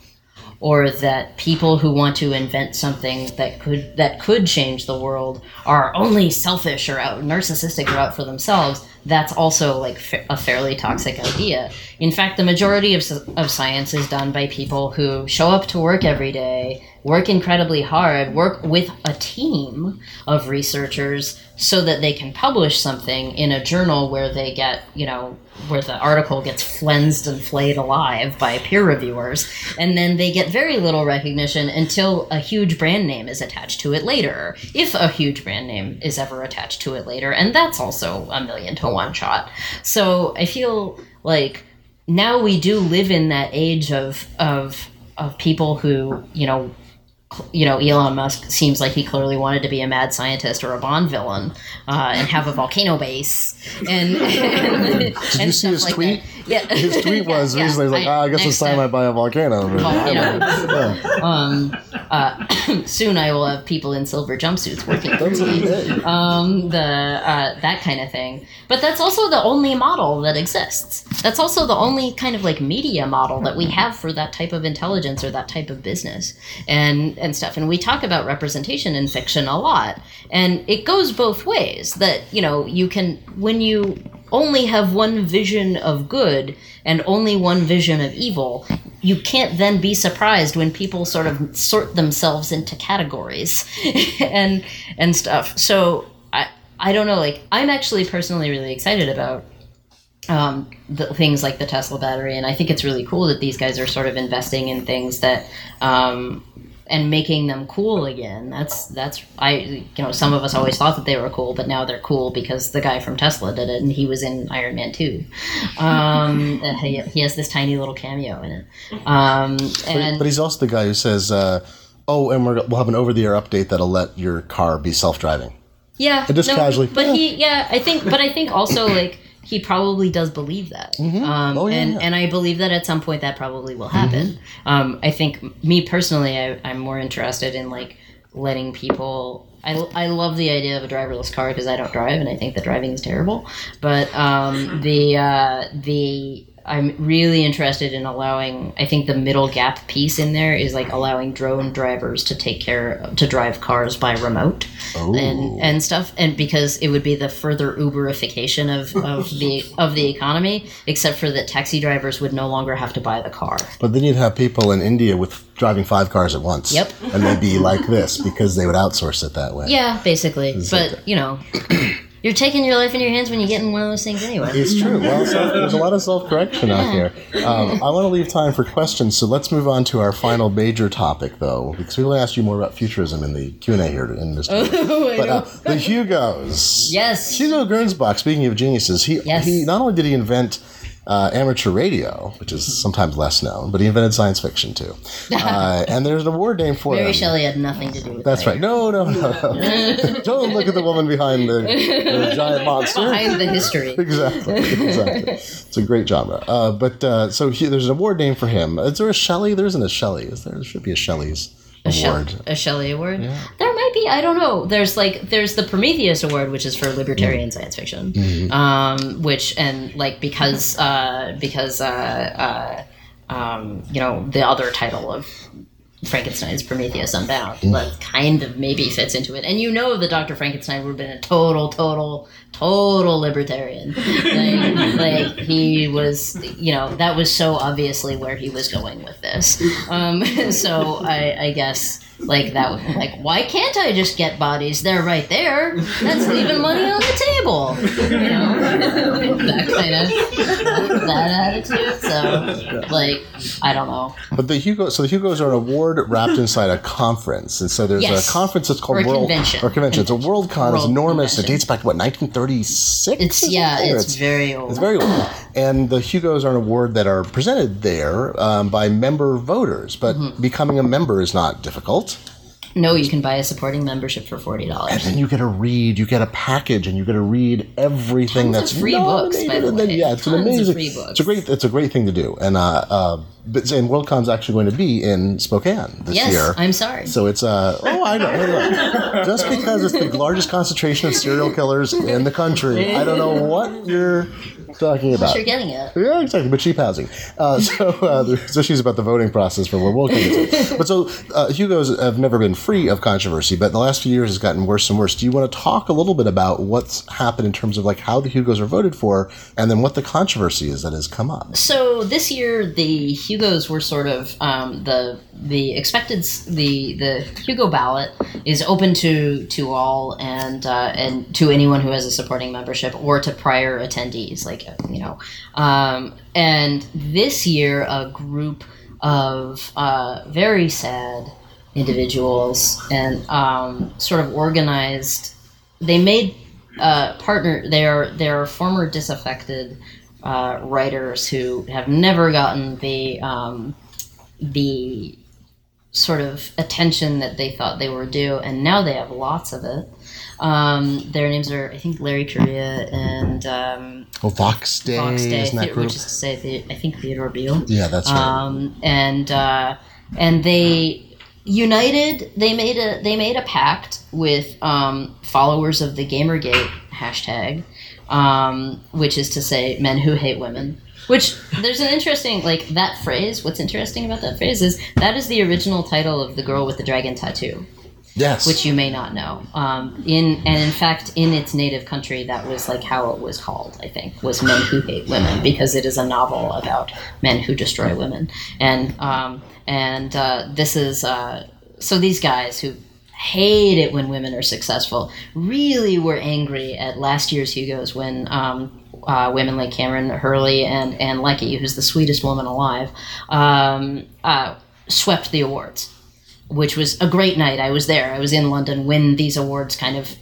or that people who want to invent something that could that could change the world are only selfish or out narcissistic or out for themselves that's also like a fairly toxic idea. In fact the majority of, of science is done by people who show up to work every day work incredibly hard work with a team of researchers so that they can publish something in a journal where they get you know where the article gets flensed and flayed alive by peer reviewers, and then they get very little recognition until a huge brand name is attached to it later, if a huge brand name is ever attached to it later, and that's also a million to one shot. So I feel like now we do live in that age of of of people who you know you know, Elon Musk seems like he clearly wanted to be a mad scientist or a Bond villain uh, and have a volcano base. And, and did you see his like tweet? That. Yeah, his tweet was yeah, recently like, I, oh, I guess it's time I buy a volcano. Volcano. yeah. Um, uh, soon I will have people in silver jumpsuits working for me. Um, the uh, that kind of thing. But that's also the only model that exists. That's also the only kind of like media model that we have for that type of intelligence or that type of business and and stuff. And we talk about representation in fiction a lot, and it goes both ways. That you know you can when you only have one vision of good and only one vision of evil, you can't then be surprised when people sort of sort themselves into categories and and stuff. So I I don't know. Like I'm actually personally really excited about um, the things like the Tesla battery, and I think it's really cool that these guys are sort of investing in things that. Um, and making them cool again. That's that's I you know some of us always thought that they were cool, but now they're cool because the guy from Tesla did it, and he was in Iron Man two. Um, he, he has this tiny little cameo in it, um, and But he's also the guy who says, uh, "Oh, and we're, we'll have an over-the-air update that'll let your car be self-driving." yeah, just casually, But yeah. he yeah, I think, but I think also like. He probably does believe that, um, Oh, yeah, and and I believe that at some point that probably will happen. Um, I think me personally, I, I'm more interested in like letting people. I, I love the idea of a driverless car because I don't drive and I think that driving is terrible. But um, the uh, the I'm really interested in allowing. I think the middle gap piece in there is like allowing drone drivers to take care to drive cars by remote Oh. and and stuff. And because it would be the further Uberification of, of the of the economy, except for that taxi drivers would no longer have to buy the car. But then you'd have people in India with driving five cars at once. Yep. And they'd be like this because they would outsource it that way. Yeah, basically. But you know, you're taking your life in your hands when you get in one of those things anyway. It's true. Well, self, there's a lot of self-correction out here. Um, I want to leave time for questions, so let's move on to our final major topic, though, because we want to ask you more about futurism in the Q and A here in this. but uh, the Hugos. Yes. Hugo Gernsback. Speaking of geniuses, he Yes. he not only did he invent. Uh, amateur radio, which is sometimes less known, but he invented science fiction too. Uh, and there's an award named for Mary him. Shelley had nothing to do with That's that. right. No, no, no, no. Don't look at the woman behind the, the giant monster. Behind the history. Exactly. Exactly. It's a great genre. Uh, but uh, so he, there's an award name for him. Is there a Shelley? There isn't a Shelley. Is there? There should be a Shelley's A, award. a Shelley Award. There might be. I don't know. There's like there's the Prometheus Award, which is for libertarian science fiction, um, which and like because uh, because uh, uh, um, you know the other title of Frankenstein's Prometheus Unbound that kind of maybe fits into it. And you know that Dr. Frankenstein would have been a total, total, total libertarian. like, like he was, you know, that was so obviously where he was going with this. Um, so I, I guess like that, like why can't I just get bodies? They're right there. That's leaving money on the table. You know, that kind of that attitude. So like I don't know. But the Hugo, so the Hugos are an award wrapped inside a conference, and so there's Yes. a conference that's called Or World convention. or convention. It's a World Con. It's World enormous. It dates back to what 1936. It's yeah? Or it's very old. It's very old. And the Hugos are an award that are presented there um, by member voters, but Mm-hmm. becoming a member is not difficult. No, you can buy a supporting membership for forty dollars. And then you get to read, you get a package, and you get to read everything Tons that's free books, by the and then- yeah, it's an Tons of amazing. free books. It's a great. It's a great thing to do. And uh, uh, but, and WorldCon's actually going to be in Spokane this Yes, year. I'm sorry. So it's uh oh I know, just because it's the largest concentration of serial killers in the country. I don't know what you're talking about. You're getting it. Yeah, exactly, but cheap housing. Uh, so, uh, there's issues about the voting process for where we'll. But so, uh, Hugo's have never been free of controversy, but the last few years has gotten worse and worse. Do you want to talk a little bit about what's happened in terms of like how the Hugos are voted for, and then what the controversy is that has come up? So this year, the Hugos were sort of um, the the expected the the Hugo ballot is open to to all and uh, and to anyone who has a supporting membership or to prior attendees, like you know. Um, and this year, a group of uh, very sad individuals and um, sort of organized. They made uh, partner. They are they are former disaffected uh, writers who have never gotten the um, the sort of attention that they thought they were due, and now they have lots of it. Um, their names are, I think, Larry Correia and um, Oh, Vox Day, Fox Day, isn't that group? which is to say, the, I think Theodore Beale. yeah, that's right. Um, and uh, and they united. They made a they made a pact with um, followers of the GamerGate hashtag, um, which is to say, men who hate women. Which there's an interesting like that phrase. What's interesting about that phrase is that is the original title of the girl with the dragon tattoo yes. which you may not know. Um, in and in fact, in its native country, that was like how it was called. I think was Men Who Hate Women because it is a novel about men who destroy women, and um, and uh, this is uh, so these guys who hate it when women are successful really were angry at last year's Hugo's when. Um, uh, women like Kameron Hurley and Ann Leckie, who's the sweetest woman alive, um, uh, swept the awards which was a great night. I was there. I was in London when these awards kind of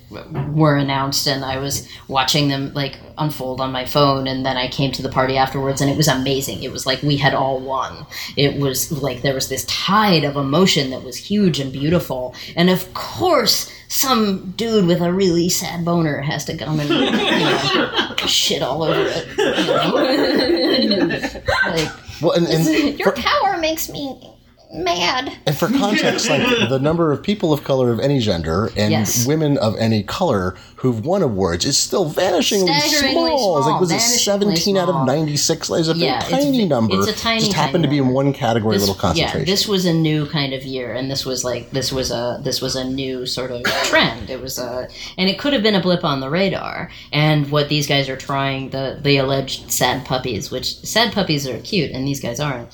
were announced, and I was watching them like unfold on my phone. And then I came to the party afterwards, and it was amazing. It was like we had all won. It was like there was this tide of emotion that was huge and beautiful. And of course, some dude with a really sad boner has to come and you know, shit all over it. You know? like well, and, and, Your power makes me mad. and for context, like the number of people of color of any gender and Yes. women of any color who've won awards is still vanishingly Staggeringly small. It's like small, was it vanishingly seventeen out of small. ninety six? It's a Yeah, tiny ve- number. it's a tiny, Just happened tiny to be in one category, This- little concentration. Yeah, this was a new kind of year, and this was like this was a this was a new sort of trend. It was a, and it could have been a blip on the radar. And what these guys are trying the the alleged sad puppies, which sad puppies are cute, and these guys aren't.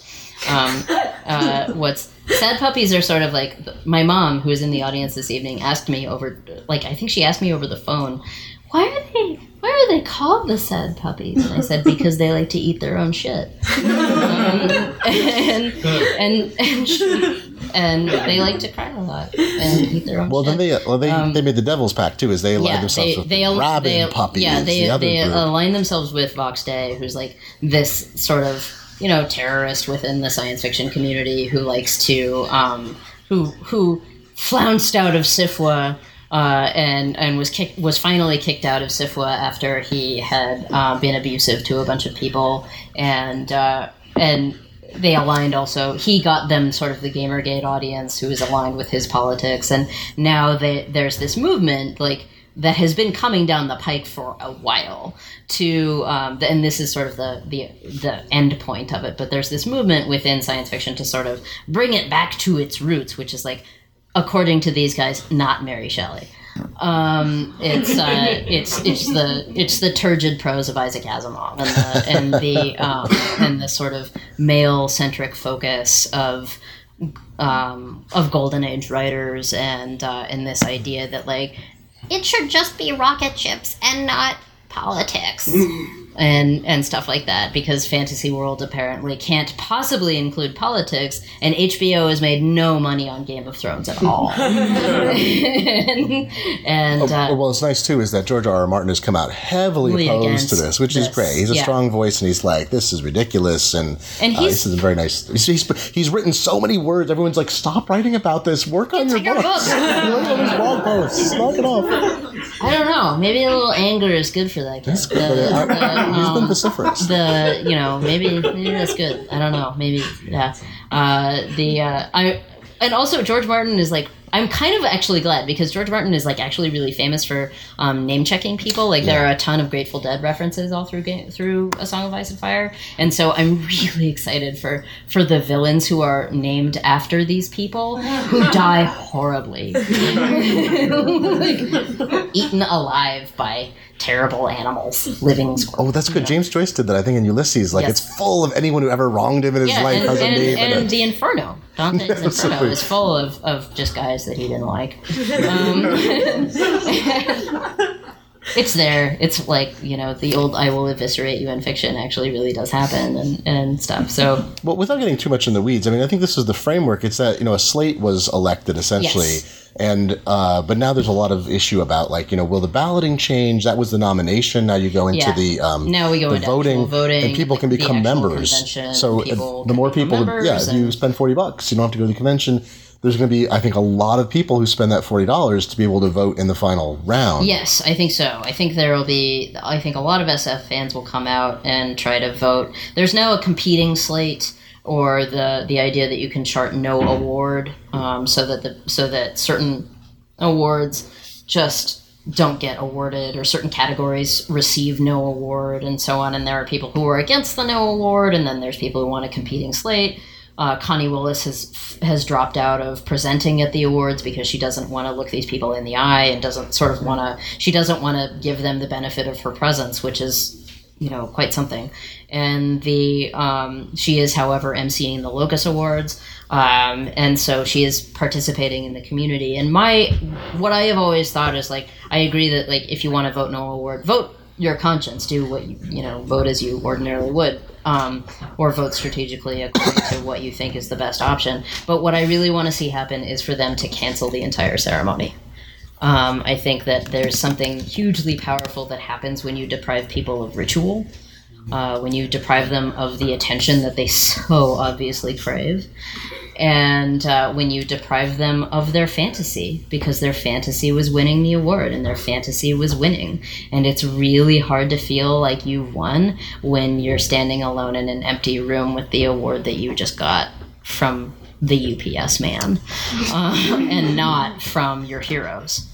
Um, uh, what's sad puppies are sort of like my mom, who is in the audience this evening, asked me over like I think she asked me over the phone, why are they why are they called the sad puppies? And I said because they like to eat their own shit. Um, and and and, she- and they like to cry a lot and eat their own well, shit. then they well they, Um, they made the devil's pact too, is they aligned yeah, themselves they with they, al- they puppies. yeah they the they group. align themselves with Vox Day, who's like this sort of you know terrorist within the science fiction community who likes to um, who who flounced out of SFWA. Uh, and and was kicked was finally kicked out of SFWA after he had uh, been abusive to a bunch of people and uh, and they aligned also he got them sort of the gamergate audience who is aligned with his politics and now they, there's this movement like that has been coming down the pike for a while to um, and this is sort of the, the the end point of it but there's this movement within science fiction to sort of bring it back to its roots which is like according to these guys not mary shelley. Um, it's uh, it's it's the it's the turgid prose of Isaac Asimov and the and the um, and the sort of male centric focus of um, of golden age writers and uh, and this idea that like It should just be rocket ships and not politics. and and stuff like that because fantasy world apparently can't possibly include politics and HBO has made no money on Game of Thrones at all and, and uh, well, what's nice too is that George R. R. Martin has come out heavily opposed against to this, which is this, great. He's a yeah. strong voice, and he's like, "This is ridiculous," and, And uh, he's- this is very nice. He's, he's, he's written so many words. Everyone's like, "Stop writing about this. Work on your, your books. book." you write all these blog posts. Knock it off." I don't know. Maybe a little anger is good for that good. The- but, uh, he's been um, vociferous. the you know maybe maybe that's good. I don't know. Maybe yeah. Uh the uh i and also george martin is like i'm kind of actually glad because george martin is like actually really famous for um, name checking people. Like there are a ton of grateful dead references all through Ga- through a song of ice and fire. And so i'm really excited for for the villains who are named after these people who die horribly. Like, eaten alive by terrible animals living Oh, that's good. James Joyce did that, I think, in Ulysses. Like, Yes. it's full of anyone who ever wronged him in his Yeah, life and, and, name and it. the Inferno. Dante's Inferno Absolutely. is full of, of just guys that he didn't like. Um, it's there. It's like you know the old "I will eviscerate you" in fiction actually really does happen and and stuff. So Well, without getting too much in the weeds, I mean, I think this is the framework. It's that you know a slate was elected essentially, Yes. And uh, but now there's a lot of issue about like you know will the balloting change? That was the nomination. Now you go into Yeah. the um, now we go the into voting, voting, and people can become members. So the more people, yeah, if you spend forty bucks, you don't have to go to the convention. There's going to be, I think, a lot of people who spend that forty dollars to be able to vote in the final round. Yes, I think so. I think there will be. I think a lot of SF fans will come out and try to vote. There's now a competing slate, or the the idea that you can chart no award, um, so that the so that certain awards just don't get awarded, or certain categories receive no award, and so on. And there are people who are against the no award, and then there's people who want a competing slate. Uh, Connie Willis has has dropped out of presenting at the awards because she doesn't want to look these people in the eye and doesn't sort of want to. She doesn't want to give them the benefit of her presence, which is you know quite something. And the um, she is, however, emceeing the Locus Awards, um, and so she is participating in the community. And my what I have always thought is like I agree that like if you want to vote no award, vote your conscience. Do what you you know vote as you ordinarily would um, or vote strategically according to what you think is the best option. But what I really want to see happen is for them to cancel the entire ceremony. Um, I think that there's something hugely powerful that happens when you deprive people of ritual, uh, when you deprive them of the attention that they so obviously crave, and uh, when you deprive them of their fantasy because their fantasy was winning the award and their fantasy was winning. And it's really hard to feel like you've won when you're standing alone in an empty room with the award that you just got from the UPS man uh, and not from your heroes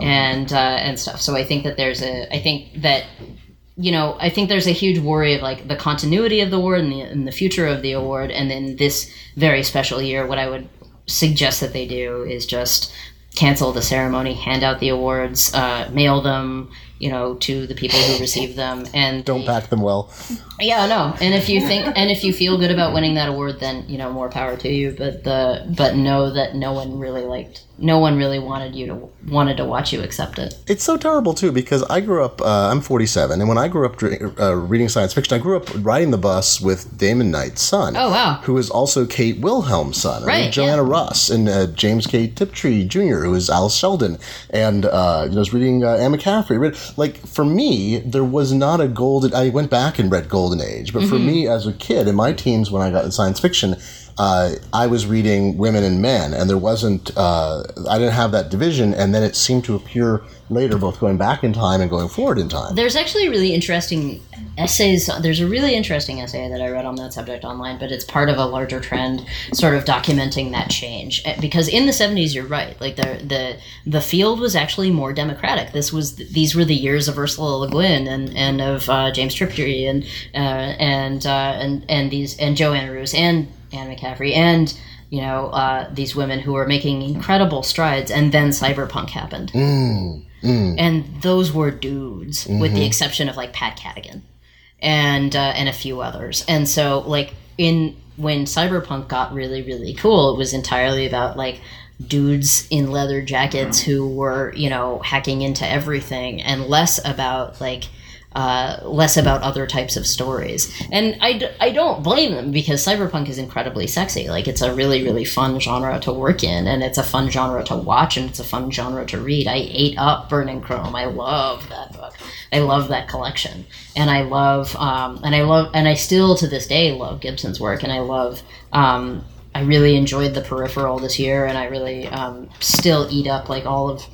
and uh, and stuff. So I think that there's a I think that you know I think there's a huge worry of like the continuity of the award and the, and the future of the award, and then this very special year. What I would suggest that they do is just cancel the ceremony, hand out the awards, uh, mail them. You know, to the people who receive them, and Don't pack them well. Yeah, no. And if you think and if you feel good about winning that award, then you know more power to you. But the but know that no one really liked, no one really wanted you to wanted to watch you accept it. It's so terrible too because I grew up. Uh, I'm 47, and when I grew up uh, reading science fiction, I grew up riding the bus with Damon Knight's son. Oh, wow. Who is also Kate Wilhelm's son, and Right, Joanna yeah. Russ, and uh, James K. Tiptree Jr., who is Alice Sheldon, and uh, you know, I was reading uh, Anne McCaffrey. Like for me, there was not a golden. I went back and read Golden Age, but for Mm-hmm. me as a kid in my teens when I got in science fiction. Uh, I was reading women and men, and there wasn't. Uh, I didn't have that division, and then it seemed to appear later, both going back in time and going forward in time. There's actually really interesting essays. There's a really interesting essay that I read on that subject online, but it's part of a larger trend, sort of documenting that change. Eh, Because in the '70s, you're right. Like the the the field was actually more democratic. This was these were the years of Ursula Le Guin and and of uh, James Tiptree and uh, and uh, and and these and Joanne Russ and Anne McCaffrey and. You know, uh, these women who were making incredible strides, and then cyberpunk happened and those were dudes, with the exception of like Pat Cadigan and uh, and a few others. And so like in when cyberpunk got really really cool, it was entirely about like dudes in leather jackets who were you know hacking into everything, and less about like. Uh, less about other types of stories. And I, d- I don't blame them because cyberpunk is incredibly sexy. Like, it's a really, really fun genre to work in, and it's a fun genre to watch, and it's a fun genre to read. I ate up Burning Chrome. I love that book. I love that collection. And I love, um, and I love, and I still to this day love Gibson's work, and I love, um, I really enjoyed the peripheral this year, and I really um, still eat up like all of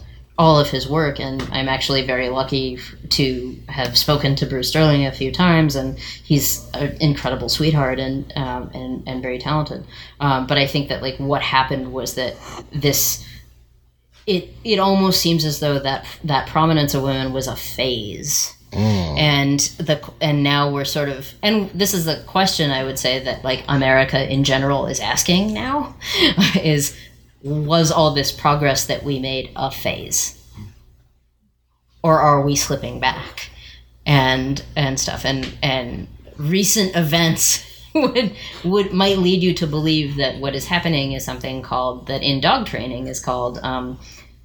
all of his work, and I'm actually very lucky to have spoken to Bruce Sterling a few times, and he's an incredible sweetheart and um, and and very talented. Um, but I think that like what happened was that this it it almost seems as though that that prominence of women was a phase. And the and now we're sort of and this is the question I would say that like America in general is asking now is was all this progress that we made a phase? Or are we slipping back? And and stuff. And and recent events would would might lead you to believe that what is happening is something called that in dog training is called um,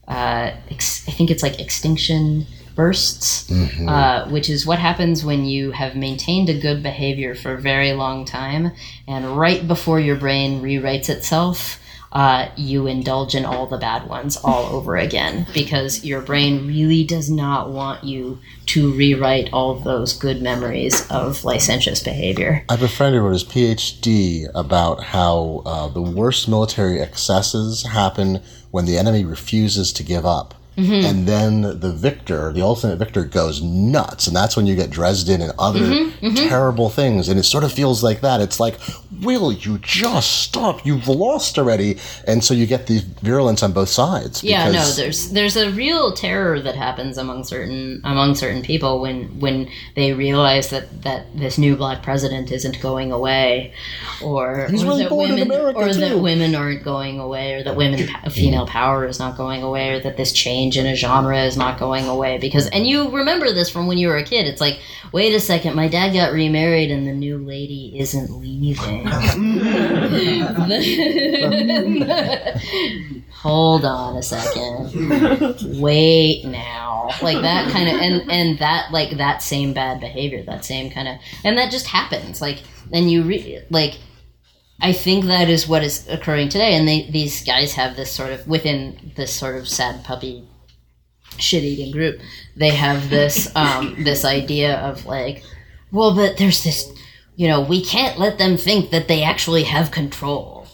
uh, ex- I think it's like extinction bursts, uh, which is what happens when you have maintained a good behavior for a very long time, and right before your brain rewrites itself, uh, you indulge in all the bad ones all over again because your brain really does not want you to rewrite all those good memories of licentious behavior. I have a friend who wrote his PhD about how uh, the worst military excesses happen when the enemy refuses to give up. Mm-hmm. And then the victor, the ultimate victor, goes nuts. And that's when you get Dresden and other Mm-hmm, terrible things. And it sort of feels like that. It's like, will you just stop? You've lost already. And so you get the virulence on both sides. Yeah, no, there's there's a real terror that happens among certain among certain people when when they realize that that this new black president isn't going away, or He's or really that born in women America, or that women aren't going away, or that women female power is not going away, or that this change in a genre is not going away. Because and you remember this from when you were a kid. It's like, wait a second, my dad got remarried and the new lady isn't leaving. Hold on a second. Wait now. Like that kind of and and that like that same bad behavior, that same kind of and that just happens. Like and you re, like I think that is what is occurring today and they these guys have this sort of within this sort of sad puppy shit eating group, they have this um this idea of like well but there's this you know, we can't let them think that they actually have control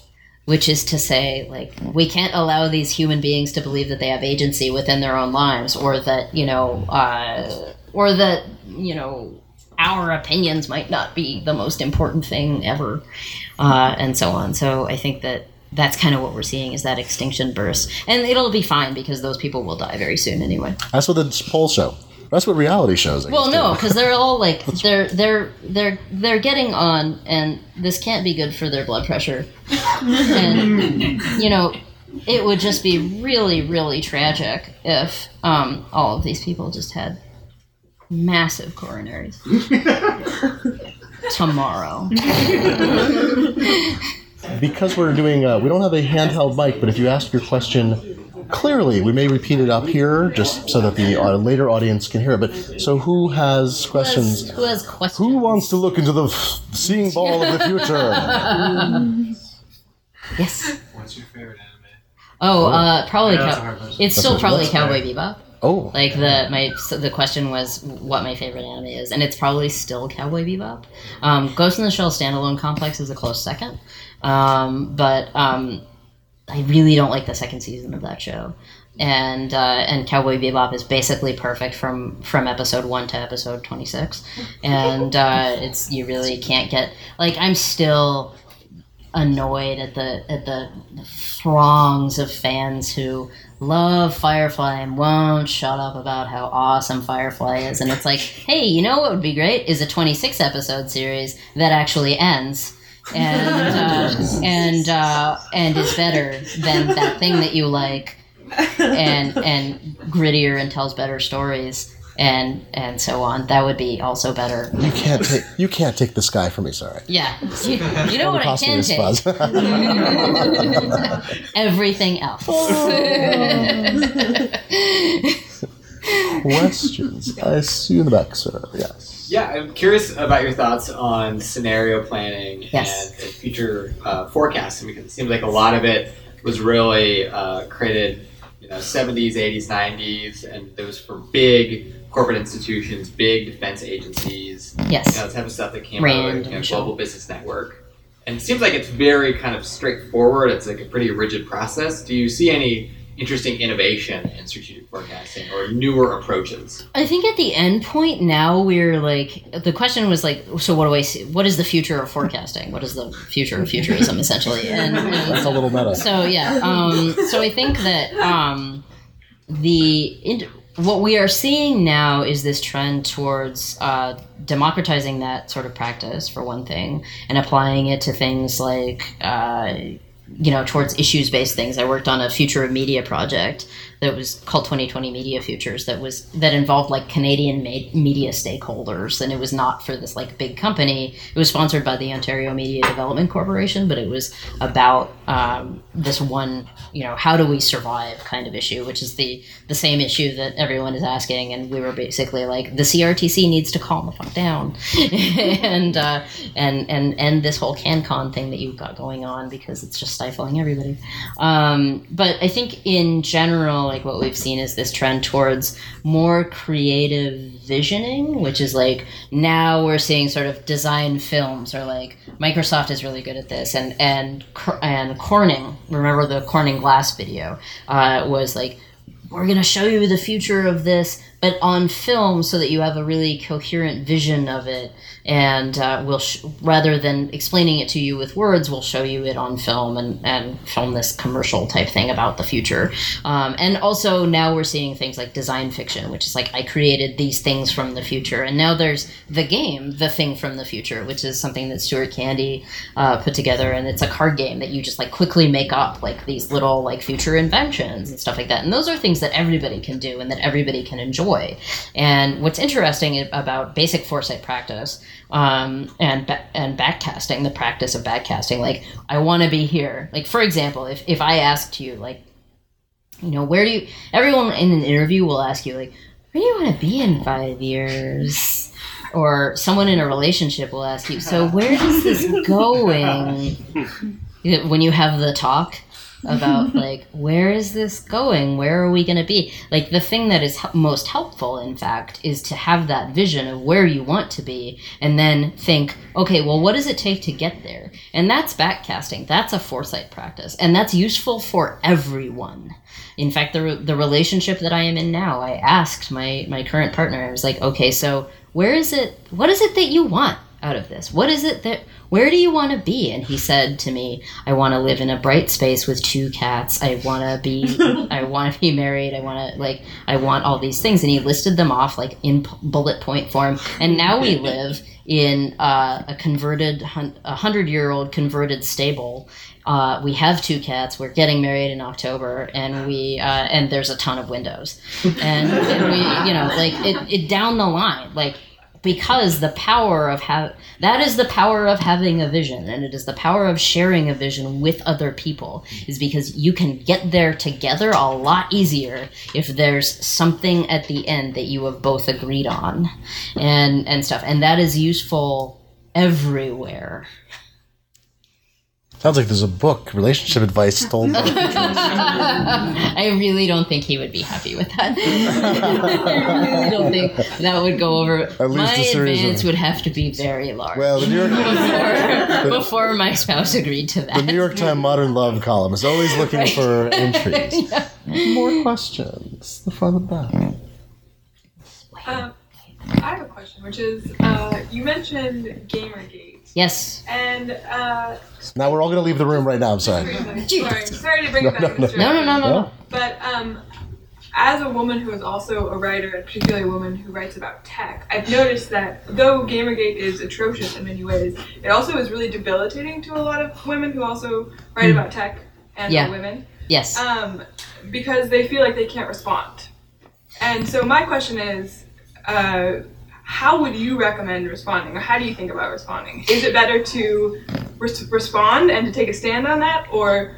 which is to say like we can't allow these human beings to believe that they have agency within their own lives or that you know uh, or that you know our opinions might not be the most important thing ever uh, and so on. So i think that that's kind of what we're seeing is that extinction burst. And it'll be fine because those people will die very soon anyway. That's what the poll show. That's what reality shows. I well guess, no because they're all like they're they're they're they're getting on and this can't be good for their blood pressure. And you know it would just be really really tragic if um, all of these people just had massive coronaries. Tomorrow because we're doing uh, we don't have a handheld mic but if you ask your question clearly we may repeat it up here just so that the uh, later audience can hear it. But so who has questions? Who has questions? Who wants to look into the f- seeing ball of the future? Yes. What's your favorite anime? oh uh, probably Yeah, that's cow- it's still probably cowboy bebop oh Like the my so the question was what my favorite anime is, and it's probably still Cowboy Bebop. Um, Ghost in the Shell standalone complex is a close second, um, but um, I really don't like the second season of that show. And uh, and Cowboy Bebop is basically perfect from from episode one to episode twenty six, and uh, it's you really can't get like I'm still annoyed at the at the throngs of fans who love Firefly and won't shut up about how awesome Firefly is. And it's like, hey, you know what would be great is a 26 episode series that actually ends. And uh, and uh, and is better than that thing that you like, and and grittier and tells better stories, and and so on. That would be also better. you can't take you can't take the sky from me sorry Yeah, you, you know what I can take. spaz. Everything else. questions i see you in the back sir yes Yeah, I'm curious about your thoughts on scenario planning Yes. and, and future uh, forecasting because it seems like a lot of it was really uh, created, you know, 70s, 80s, 90s, and it was for big corporate institutions, big defense agencies, you yes. know, the type of stuff that came out Rand of you know. Global Business Network. And it seems like it's very kind of straightforward. It's like a pretty rigid process. Do you see any interesting innovation in strategic forecasting or newer approaches? I think at the end point now we're like the question was like so what do I see what is the future of forecasting what is the future of futurism essentially and, that's a little meta so yeah um, so I think that um, the in, what we are seeing now is this trend towards uh, democratizing that sort of practice for one thing and applying it to things like uh, you know towards issues based things. I worked on a future of media project that was called 2020 Media Futures that was that involved like Canadian ma- media stakeholders, and it was not for this like big company. It was sponsored by the Ontario Media Development Corporation, but it was about um, this one, you know, how do we survive kind of issue, which is the the same issue that everyone is asking, and we were basically like the CRTC needs to calm the fuck down, and uh, and and this whole CanCon thing that you've got going on because it's just stifling everybody. Um, but I think in general, like what we've seen is this trend towards more creative visioning, which is like now we're seeing sort of design films or like Microsoft is really good at this, and and and Corning, remember the Corning glass video, uh, was like we're going to show you the future of this, but on film so that you have a really coherent vision of it. And uh, we'll, sh- rather than explaining it to you with words, we'll show you it on film and, and film this commercial type thing about the future. Um, and also now we're seeing things like design fiction, which is like I created these things from the future. And now there's the game, The Thing from the Future, which is something that Stuart Candy uh, put together. And it's a card game that you just like quickly make up like these little like future inventions and stuff like that. And those are things that everybody can do and that everybody can enjoy. And what's interesting about basic foresight practice um, and and backcasting, the practice of backcasting, like I want to be here. Like for example, if if I asked you, like, you know, where do you? Everyone in an interview will ask you, like, where do you want to be in five years? Or someone in a relationship will ask you, so where is this going? When you have the talk, about like where is this going? Where are we going to be? Like the thing that is most helpful in fact is to have that vision of where you want to be and then think okay well what does it take to get there? And that's backcasting. That's a foresight practice. And that's useful for everyone. In fact the, the relationship that i am in now i asked my my current partner i was like okay so where is it what is it that you want out of this? What is it that, where do you want to be? And he said to me, I want to live in a bright space with two cats. I want to be, I want to be married. I want to, like, I want all these things. And he listed them off, like, in bullet point form. And now we live in uh, a converted, a hundred year old converted stable. Uh, we have two cats. We're getting married in October, and we uh, and there's a ton of windows, and, and we, you know, like it, it down the line, like because the power of have that is the power of having a vision and it is the power of sharing a vision with other people is because you can get there together a lot easier if there's something at the end that you have both agreed on and and stuff. And that is useful everywhere Sounds like there's a book, relationship advice told. by I really don't think he would be happy with that. I really don't think that would go over. At least my a series advance of- would have to be very large well, the New York, before, before my spouse agreed to that. the New York Times Modern Love column is always looking for entries. More questions. The front and back. Um, I have a question, which is uh, you mentioned Gamergate, Yes. and uh, Now we're all going to leave the room right now. I'm sorry. sorry, sorry to bring it back. No, in no, No, no, no, no, No? no. But um, as a woman who is also a writer, and particularly a woman who writes about tech, I've noticed that though Gamergate is atrocious in many ways, it also is really debilitating to a lot of women who also write about tech and Yeah. are women, Yes. um, because they feel like they can't respond. And so my question is, uh, how would you recommend responding, or how do you think about responding? Is it better to res- respond and to take a stand on that, or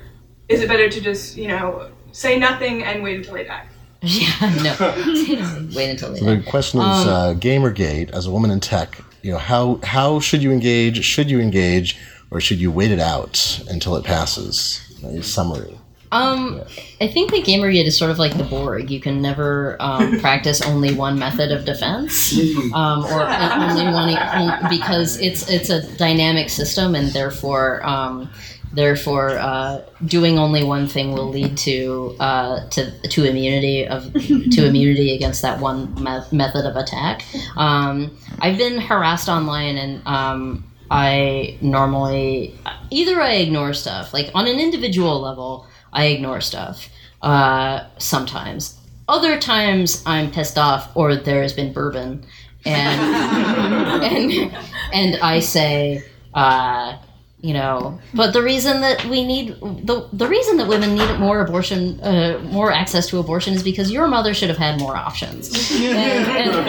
is it better to just, you know, say nothing and wait until they die? yeah. No. Wait until So later. the question is, Um, uh, Gamergate, as a woman in tech, you know, how how should you engage? Should you engage, or should you wait it out until it passes? A summary. Um, I think that Gamergate is sort of like the Borg. You can never um, practice only one method of defense, um, or only one because it's it's a dynamic system, and therefore, um, therefore, uh, doing only one thing will lead to uh, to to immunity of to immunity against that one me- method of attack. Um, I've been harassed online, and um, I normally either I ignore stuff like on an individual level. I ignore stuff uh, sometimes. Other times I'm pissed off, or there has been bourbon, and and and I say, uh, you know but the reason that we need the the reason that women need more abortion uh, more access to abortion is because your mother should have had more options. And, and,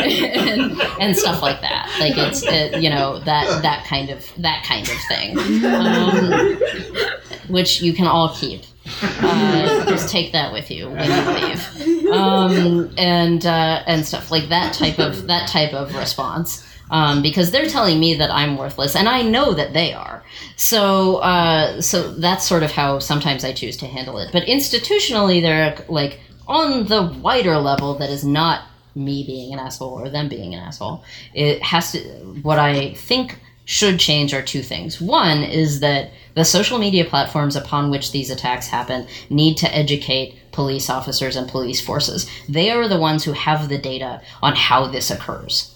and, and stuff like that. Like it's it, you know that that kind of that kind of thing. Um, which you can all keep uh, just take that with you when you leave um, and uh, and stuff like that type of that type of response um, because they're telling me that I'm worthless, and I know that they are. So, uh, so that's sort of how sometimes I choose to handle it. But institutionally, they're like on the wider level that is not me being an asshole or them being an asshole. It has to. What I think should change are two things. One is that the social media platforms upon which these attacks happen need to educate police officers and police forces. They are the ones who have the data on how this occurs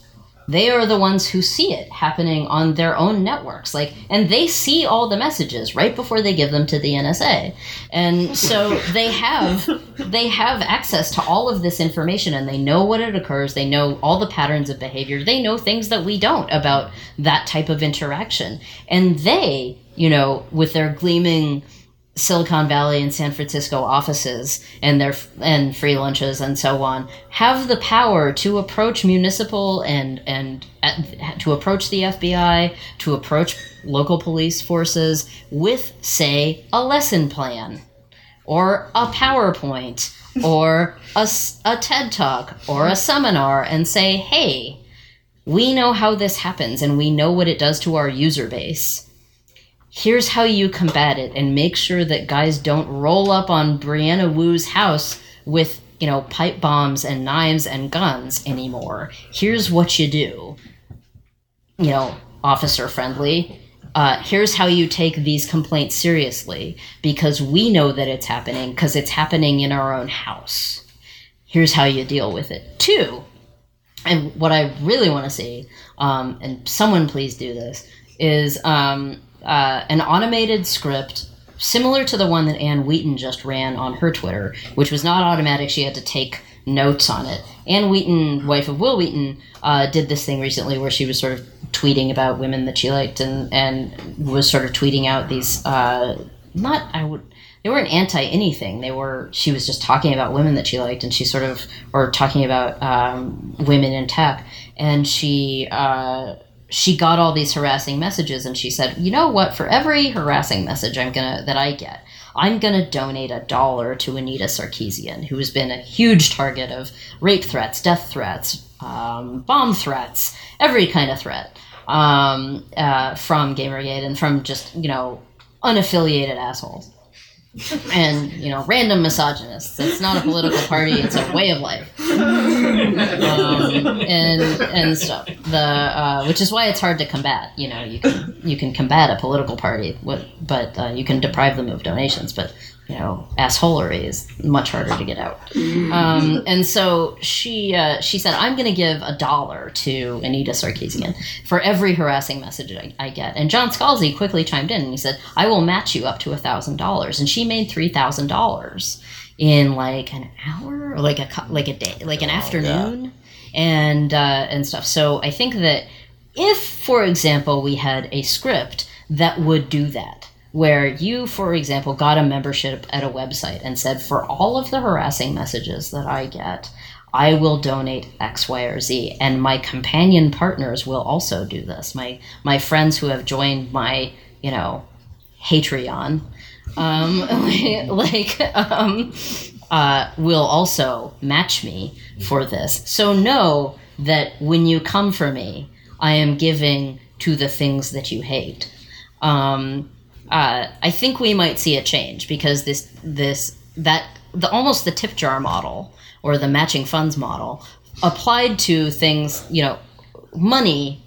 they are the ones who see it happening on their own networks like and they see all the messages right before they give them to the NSA and so they have they have access to all of this information and they know what it occurs they know all the patterns of behavior they know things that we don't about that type of interaction. And they you know with their gleaming Silicon Valley and San Francisco offices and their and free lunches and so on have the power to approach municipal and and uh, to approach the FBI to approach local police forces with say a lesson plan or a PowerPoint or a, a TED talk or a seminar and say hey we know how this happens and we know what it does to our user base here's how you combat it and make sure that guys don't roll up on Brianna Wu's house with, you know, pipe bombs and knives and guns anymore. Here's what you do. You know, officer friendly. Uh, here's how you take these complaints seriously because we know that it's happening because it's happening in our own house. Here's how you deal with it. Two, and what I really want to see, um, and someone please do this, is um, uh, an automated script similar to the one that Anne Wheaton just ran on her Twitter, which was not automatic. She had to take notes on it. Anne Wheaton, wife of Wil Wheaton, uh, did this thing recently where she was sort of tweeting about women that she liked and, and was sort of tweeting out these, uh, not, I would, they weren't anti anything. They were, she was just talking about women that she liked and she sort of, or talking about um, women in tech. And she, uh, she got all these harassing messages and she said, "You know what? For every harassing message I'm going to that I get, I'm going to donate a dollar to Anita Sarkeesian, who has been a huge target of rape threats, death threats, um, bomb threats, every kind of threat um, uh, from Gamergate and from just, you know, unaffiliated assholes and you know random misogynists. It's not a political party it's a way of life. Um, and and stuff. The uh, which is why it's hard to combat you know you can you can combat a political party but uh, you can deprive them of donations. But you know, assholery is much harder to get out. Um, and so she uh, she said, I'm going to give a dollar to Anita Sarkeesian for every harassing message I, I, get. And John Scalzi quickly chimed in and he said, I will match you up to a thousand dollars. And she made three thousand dollars in like an hour or like a like a day, like an oh, afternoon, yeah. and uh, and stuff. So I think that if, for example, we had a script that would do that where you, for example, got a membership at a website and said, for all of the harassing messages that I get, I will donate X, Y, or Z. And my companion partners will also do this. My my friends who have joined my, you know, Patreon, um, like, um, uh, will also match me for this. So know that when you come for me, I am giving to the things that you hate. Um, uh, I think we might see a change because this this that the almost the tip jar model or the matching funds model applied to things you know money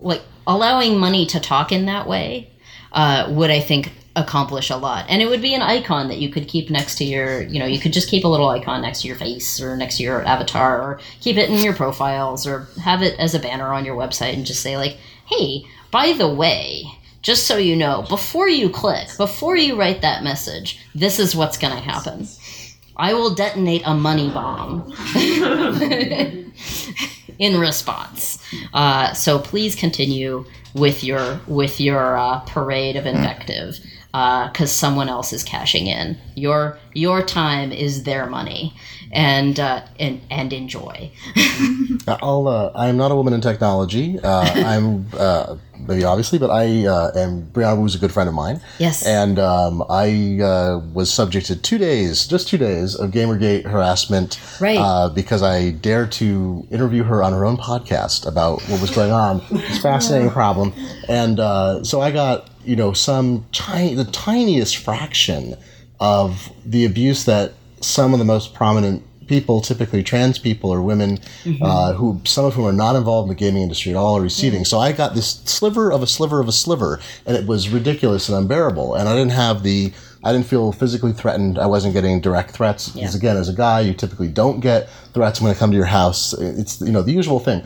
like allowing money to talk in that way uh, would I think accomplish a lot. And it would be an icon that you could keep next to your you know you could just keep a little icon next to your face or next to your avatar or keep it in your profiles or have it as a banner on your website and just say like hey by the way just so you know, before you click, before you write that message, this is what's going to happen. I will detonate a money bomb in response. Uh, so please continue with your with your uh, parade of invective because someone else is cashing in. Your your time is their money, and uh, and and enjoy. I'll. Uh, I'm not a woman in technology. Uh, I'm uh, maybe obviously, but I uh, am. Brianna Wu's a good friend of mine, Yes. and um, I uh, was subject to two days, just two days of GamerGate harassment, Right. Uh, because I dared to interview her on her own podcast about what was going on. It's a fascinating problem, and uh, so I got you know some tiny, the tiniest fraction of the abuse that some of the most prominent people, typically trans people or women, uh, who some of whom are not involved in the gaming industry at all, are receiving. So I got this sliver of a sliver of a sliver, and it was ridiculous and unbearable. And I didn't have the, I didn't feel physically threatened. I wasn't getting direct threats because Yeah. again, as a guy, you typically don't get threats when I come to your house. It's you know the usual thing.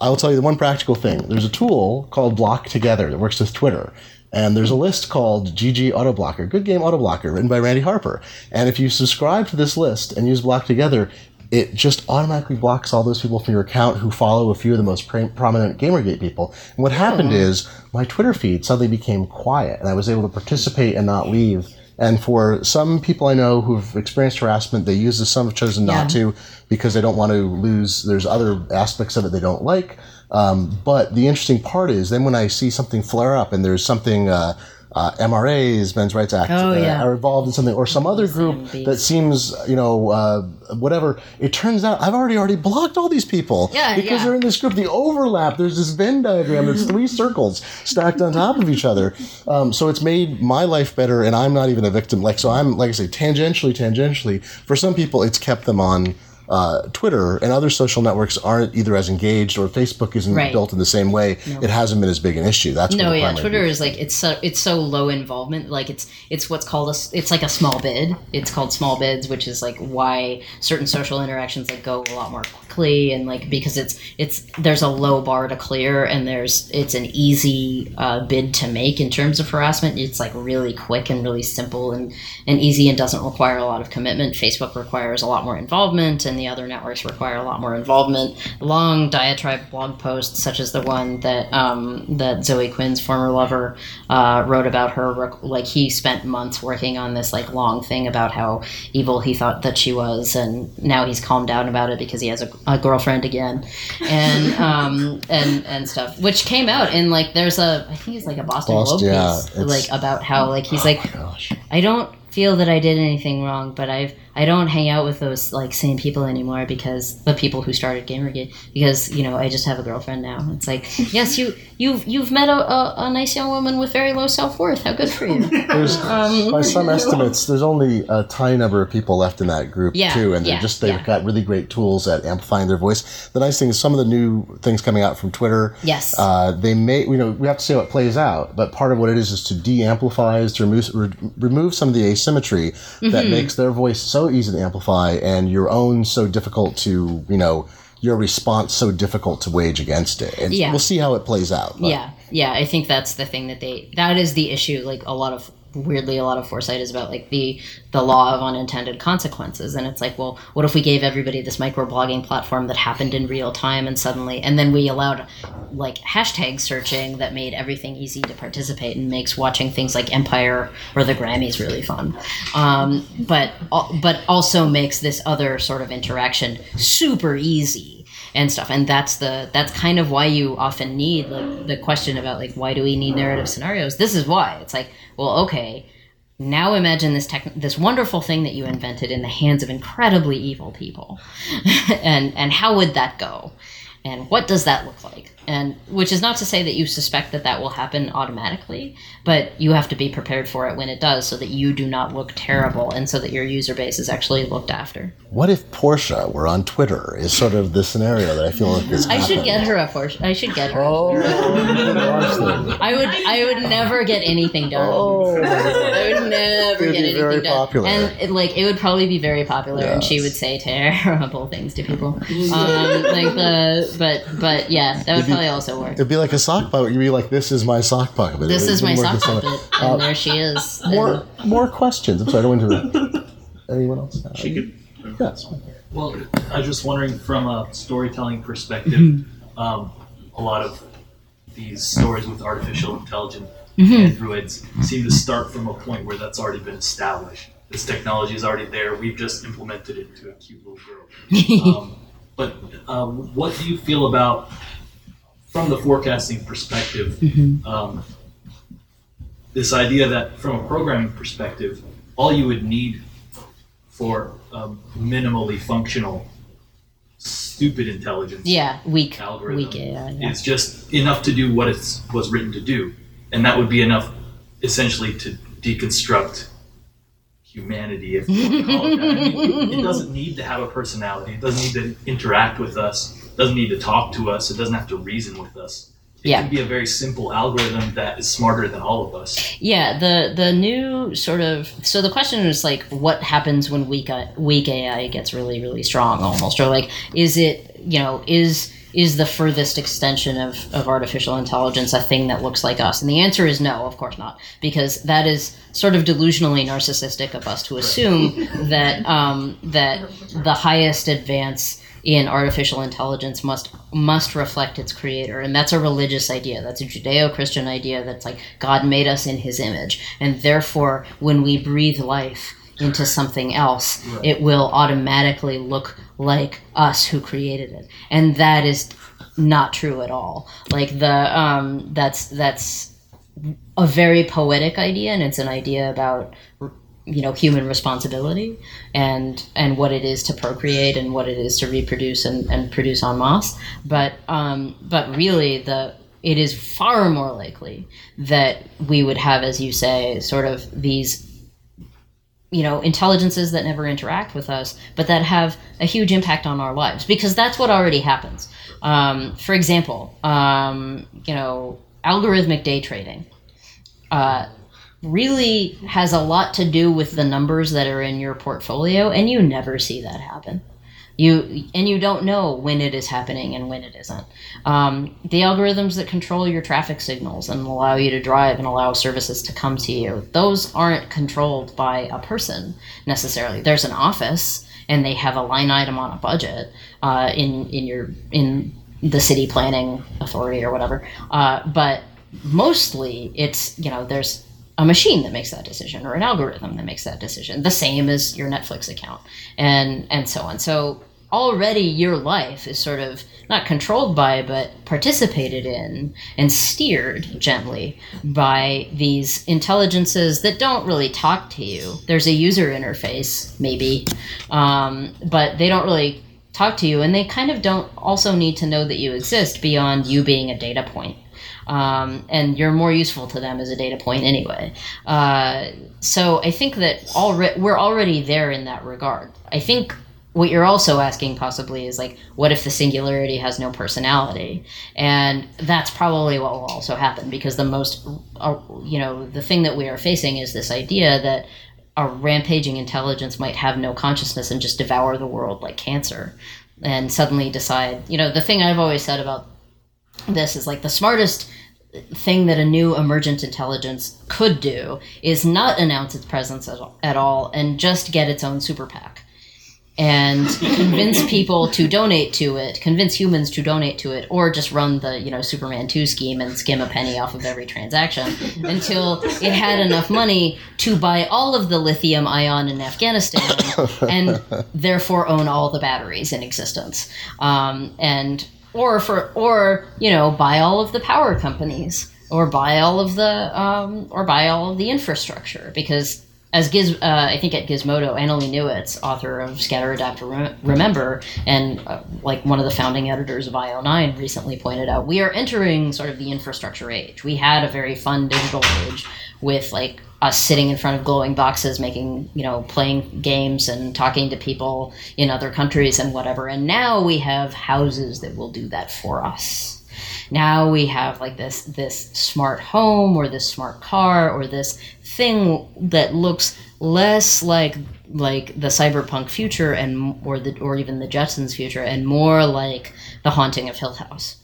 I will tell you the one practical thing. There's a tool called Block Together that works with Twitter. And there's a list called GG Autoblocker, Good Game Autoblocker, written by Randi Harper. And if you subscribe to this list and use Block Together, it just automatically blocks all those people from your account who follow a few of the most pre- prominent Gamergate people. And what happened hmm. is my Twitter feed suddenly became quiet, and I was able to participate and not leave. And for some people I know who've experienced harassment, they use this. Some have chosen not Yeah. to because they don't want to lose. There's other aspects of it they don't like. Um, but the interesting part is then when I see something flare up and there's something. Uh, uh, MRAs, Men's Rights Act, Oh, uh, yeah. are involved in something, or some other group that seems, you know, uh, whatever. It turns out I've already already blocked all these people Yeah, because yeah. they're in this group. The overlap. There's this Venn diagram. There's three circles stacked on top of each other. Um, so it's made my life better, and I'm not even a victim. Like so, I'm like I say, tangentially, tangentially. For some people, it's kept them on. Uh, Twitter and other social networks aren't either as engaged, or Facebook isn't Right. built in the same way. It hasn't been as big an issue. That's No, yeah, Twitter is like it's so it's so low involvement. Like it's it's what's called a it's like a small bid. It's called small bids, which is like why certain social interactions like go a lot more and like because it's it's there's a low bar to clear and there's it's an easy uh, bid to make in terms of harassment. It's like really quick and really simple and and easy and doesn't require a lot of commitment. Facebook requires a lot more involvement, and the other networks require a lot more involvement. Long diatribe blog posts, such as the one that um, that Zoe Quinn's former lover uh, wrote about her. Like he spent months working on this like long thing about how evil he thought that she was, and now he's calmed down about it because he has a, a girlfriend again, and um, and and stuff, which came out in like there's a I think it's like a Boston, Boston, Globe yeah, piece Oh like about how like he's like Gosh. I don't feel that I did anything wrong, but I've I don't hang out with those like same people anymore because the people who started Gamergate because you know I just have a girlfriend now. It's like yes, you you've you've met a, a, a nice young woman with very low self worth. How good for you. There's, Um, by some estimates, there's only a tiny number of people left in that group Yeah, too, and they're yeah, just they've yeah. got really great tools at amplifying their voice. The nice thing is some of the new things coming out from Twitter. Yes. Uh, they may, you know, we have to see how it plays out, but part of what it is is to de-amplify, is to remove, re- remove some of the asymmetry Mm-hmm. that makes their voice so easy to amplify and your own so difficult to, you know, your response so difficult to wage against it. And Yeah. we'll see how it plays out. but- yeah, yeah. I think that's the thing that they that is the issue. Like a lot of weirdly a lot of foresight is about like the the law of unintended consequences. And it's like well what if we gave everybody this microblogging platform that happened in real time and suddenly and then we allowed like hashtag searching that made everything easy to participate and makes watching things like empire or the grammys really fun. Um, but but also makes this other sort of interaction super easy and stuff. And that's the that's kind of why you often need like the question about like why do we need narrative scenarios? This is why. It's like well okay now imagine this tech this wonderful thing that you invented in the hands of incredibly evil people. And and how would that go? And what does that look like and which is not to say that you suspect that that will happen automatically but you have to be prepared for it when it does so that you do not look terrible and so that your user base is actually looked after What if Portia were on Twitter? Is sort of the scenario that I feel like is. I should get her a Porsche. I should get her. Oh, good gosh. I would. I would never get anything done. Oh. I would never It would get be anything very done. popular. And it, like it would probably be very popular, and she would say terrible things to people. Um, like the, but but yeah, that would be- probably also work. It'd be like a sock puppet. You'd be like, "This is my sock puppet." It This is my sock the same way. puppet, and there she is. More, more questions. I'm sorry, I don't want to. Anyone else? She could. Yes. Well, I was just wondering from a storytelling perspective, Mm-hmm. um, a lot of these stories with artificial intelligence Mhm. androids seem to start from a point where that's already been established. This technology is already there. We've just implemented it into a cute little girl. Um, but uh, what do you feel about, from the forecasting perspective, Mhm. um, this idea that from a programming perspective, all you would need for minimally functional, stupid intelligence Yeah, weak, algorithm weak AI. Yeah. is just enough to do what it was written to do, and that would be enough, essentially, to deconstruct humanity, if you call it that. I mean, it doesn't need to have a personality. It doesn't need to interact with us. Doesn't need to talk to us. It doesn't have to reason with us. It Yeah. can be a very simple algorithm that is smarter than all of us. Yeah, the the new sort of so the question is like what happens when weak weak AI gets really really strong almost or like is it you know is is the furthest extension of, of artificial intelligence a thing that looks like us? And the answer is no, of course not, because that is sort of delusionally narcissistic of us to assume that um, that the highest advance in artificial intelligence must must reflect its creator. And that's a religious idea. That's a judeo-christian idea that's like god made us in his image. And therefore when we breathe life into something else Right. it will automatically look like us who created it. And that is not true at all. Like the um that's that's a very poetic idea and it's an idea about you know human responsibility and and what it is to procreate and what it is to reproduce and, and produce en masse. But um but really the it is far more likely that we would have as you say sort of these you know intelligences that never interact with us but that have a huge impact on our lives because that's what already happens. Um, for example um, you know algorithmic day trading uh, really has a lot to do with the numbers that are in your portfolio and you never see that happen. You and you don't know when it is happening and when it isn't. Um, the algorithms that control your traffic signals and allow you to drive and allow services to come to you those aren't controlled by a person necessarily. There's an office and they have a line item on a budget uh, in in your in the city planning authority or whatever. Uh, but mostly it's you know there's a machine that makes that decision or an algorithm that makes that decision the same as your netflix account and and so on. So already your life is sort of not controlled by but participated in and steered gently by these intelligences that don't really talk to you. There's a user interface maybe um, but they don't really talk to you and they kind of don't also need to know that you exist beyond you being a data point um, and you're more useful to them as a data point anyway. Uh, so I think that we're already there in that regard. I think what you're also asking possibly is like, what if the singularity has no personality? And that's probably what will also happen because the most, uh, you know, the thing that we are facing is this idea that a rampaging intelligence might have no consciousness and just devour the world like cancer and suddenly decide, you know, the thing I've always said about this is like the smartest thing that a new emergent intelligence could do is not announce its presence at all, at all and just get its own super PAC and convince people to donate to it, convince humans to donate to it, or just run the you know Superman two scheme and skim a penny off of every transaction until it had enough money to buy all of the lithium ion in Afghanistan and therefore own all the batteries in existence, um, and or for or you know buy all of the power companies or buy all of the um, or buy all of the infrastructure because as Giz, uh, I think at Gizmodo, Annalee Newitz, author of Scatter, Adapt, Rem- Remember, and uh, like one of the founding editors of IO9, recently pointed out, we are entering sort of the infrastructure age. We had a very fun digital age with like us sitting in front of glowing boxes, making you know, playing games and talking to people in other countries and whatever. And now we have houses that will do that for us now we have like this this smart home or this smart car or this thing that looks less like like the cyberpunk future and or the or even the Jetsons future and more like the haunting of Hill House.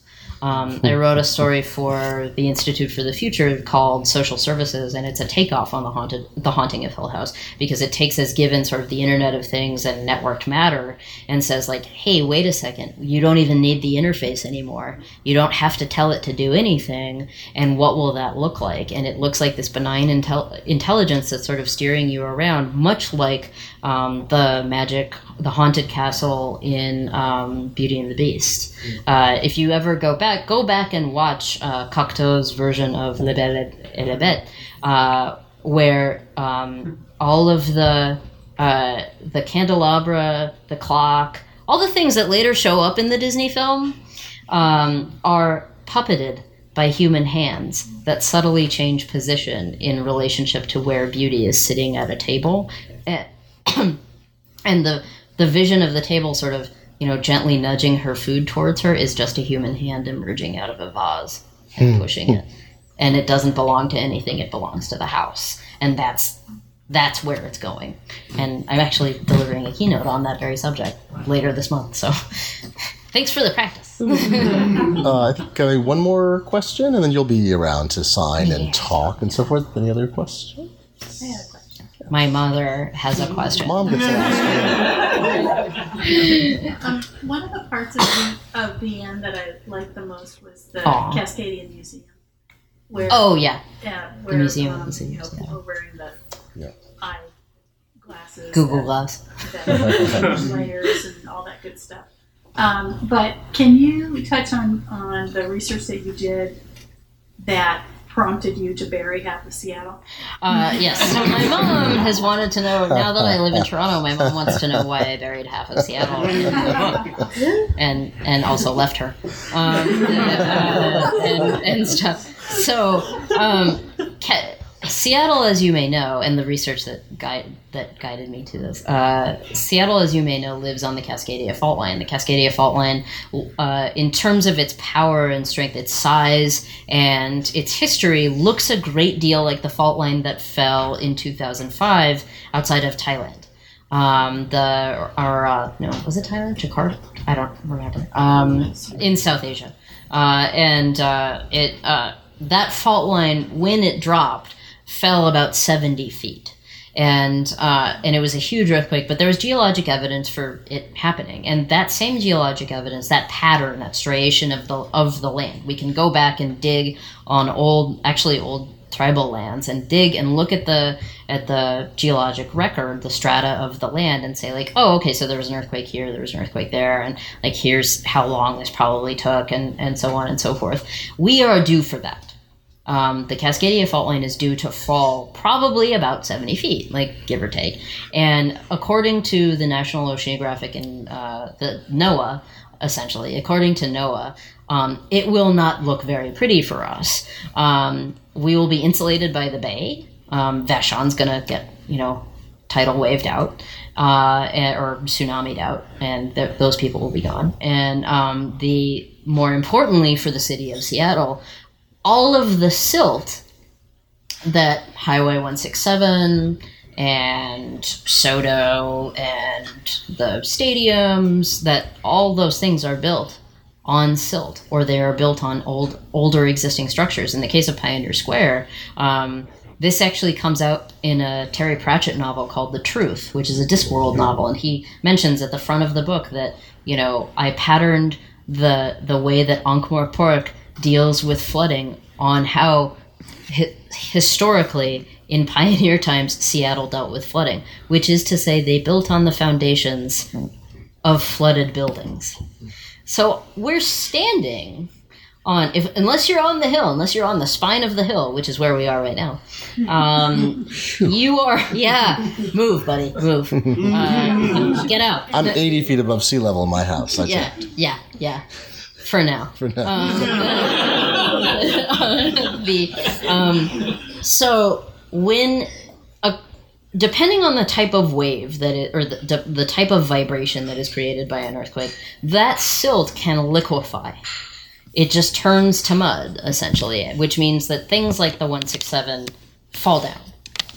Um, I wrote a story for the Institute for the Future called Social Services, and it's a takeoff on the haunted, the haunting of Hill House because it takes as given sort of the Internet of Things and networked matter, and says like, hey, wait a second, you don't even need the interface anymore. You don't have to tell it to do anything, and what will that look like? And it looks like this benign intel- intelligence that's sort of steering you around, much like um, the magic, the haunted castle in um, Beauty and the Beast. Uh, if you ever go back, go back and watch uh, Cocteau's version of Le Belle et la Bête, uh, where um, all of the uh, the candelabra, the clock, all the things that later show up in the Disney film um, are puppeted by human hands that subtly change position in relationship to where beauty is sitting at a table. And the the vision of the table sort of you know gently nudging her food towards her is just a human hand emerging out of a vase and pushing it and it doesn't belong to anything it belongs to the house and that's that's where it's going and i'm actually delivering a keynote on that very subject later this month so thanks for the practice Uh, I think uh, one more question, and then you'll be around to sign Yeah. and talk and so forth. Any other questions? I had a question. My mother has a question Mom gets to ask. Um, one of the parts of the, of the end that I liked the most was the Aw. Cascadian Museum, where oh yeah yeah, where Museum of um, the City you know, of people are wearing the Yeah. eye glasses, google that- glass that layers and all that good stuff. Um, but can you touch on, on the research that you did that prompted you to bury half of Seattle? Uh, yes. So my mom has wanted to know. Now that I live in Toronto, my mom wants to know why I buried half of Seattle in the book, and and also left her, um, uh, and and stuff. So, um, ca- Seattle, as you may know, and the research that guide that guided me to this, uh, Seattle, as you may know, lives on the Cascadia Fault Line. The Cascadia Fault Line, uh, in terms of its power and strength, its size and its history, looks a great deal like the fault line that fell in 2005 outside of Thailand. Um, the or uh, no, was it Thailand? Jakarta? I don't remember. Um, in South Asia, uh, and uh, it uh, that fault line when it dropped fell about 70 feet and uh, and it was a huge earthquake. But there was geologic evidence for it happening, and that same geologic evidence, that pattern, that striation of the of the land, we can go back and dig on old, actually old tribal lands, and dig and look at the at the geologic record, the strata of the land, and say like, oh, okay, so there was an earthquake here, there was an earthquake there, and like here's how long this probably took, and and so on and so forth. We are due for that um, the Cascadia fault line is due to fall probably about 70 feet, like give or take. And according to the National Oceanographic and uh, the NOAA, essentially, according to NOAA, um, it will not look very pretty for us. Um, we will be insulated by the bay. Um, Vashon's going to get, you know, tidal waved out uh, or tsunamied out, and th- those people will be gone. And um, the more importantly for the city of Seattle, all of the silt that Highway 167 and SoDo and the stadiums that all those things are built on silt or they are built on old older existing structures. In the case of pioneer square um, this actually comes out in a terry pratchett novel called the truth which is a discworld novel and he mentions at the front of the book that you know i patterned the the way that ankh-morpork deals with flooding on how hi- historically in pioneer times seattle dealt with flooding which is to say they built on the foundations of flooded buildings. So we're standing on if unless you're on the hill unless you're on the spine of the hill which is where we are right now um, you are yeah move buddy move. Uh, get out. I'm 80 feet above sea level in my house. I yeah checked yeah yeah for now. For now. um, the um, so when a, depending on the type of wave that it or the, the type of vibration that is created by an earthquake that silt can liquefy. It just turns to mud essentially which means that things like the 167 fall down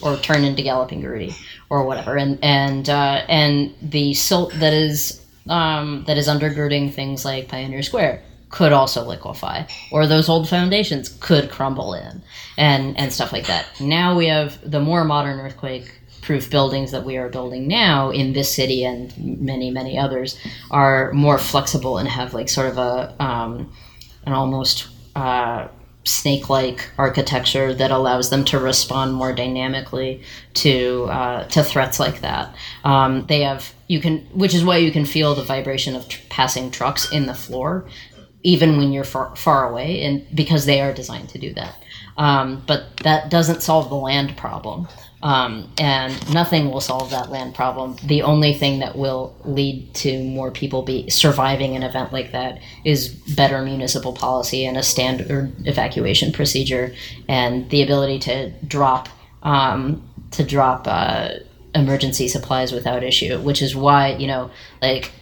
or turn into galloping Gertie or whatever. And and uh, and the silt that is um, that is undergirding things like Pioneer Square could also liquefy, or those old foundations could crumble in, and and stuff like that. Now we have the more modern earthquake proof buildings that we are building now in this city and many many others are more flexible and have like sort of a um, an almost uh, snake-like architecture that allows them to respond more dynamically to uh, to threats like that. Um, they have you can, which is why you can feel the vibration of tr- passing trucks in the floor, even when you're far, far away, and because they are designed to do that. Um, but that doesn't solve the land problem. Um, and nothing will solve that land problem. The only thing that will lead to more people be surviving an event like that is better municipal policy and a standard evacuation procedure, and the ability to drop um, to drop uh, emergency supplies without issue. Which is why you know, like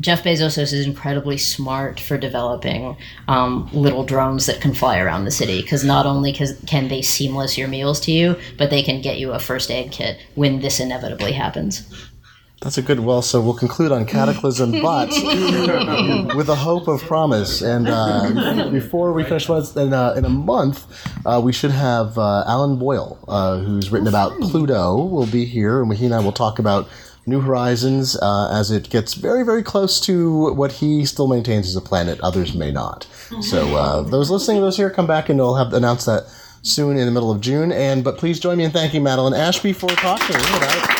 Jeff Bezos is incredibly smart for developing um, little drones that can fly around the city because not only can they seamless your meals to you, but they can get you a first aid kit when this inevitably happens. That's a good. Well, so we'll conclude on cataclysm, but with a hope of promise. And uh, before we finish, in a, in a month, uh, we should have uh, Alan Boyle, uh, who's written about Pluto, will be here, and he and I will talk about New Horizons uh, as it gets very, very close to what he still maintains as a planet. Others may not. So uh, those listening those here, come back and we'll have announce that soon in the middle of June. And but please join me in thanking Madeline Ashby for talking about.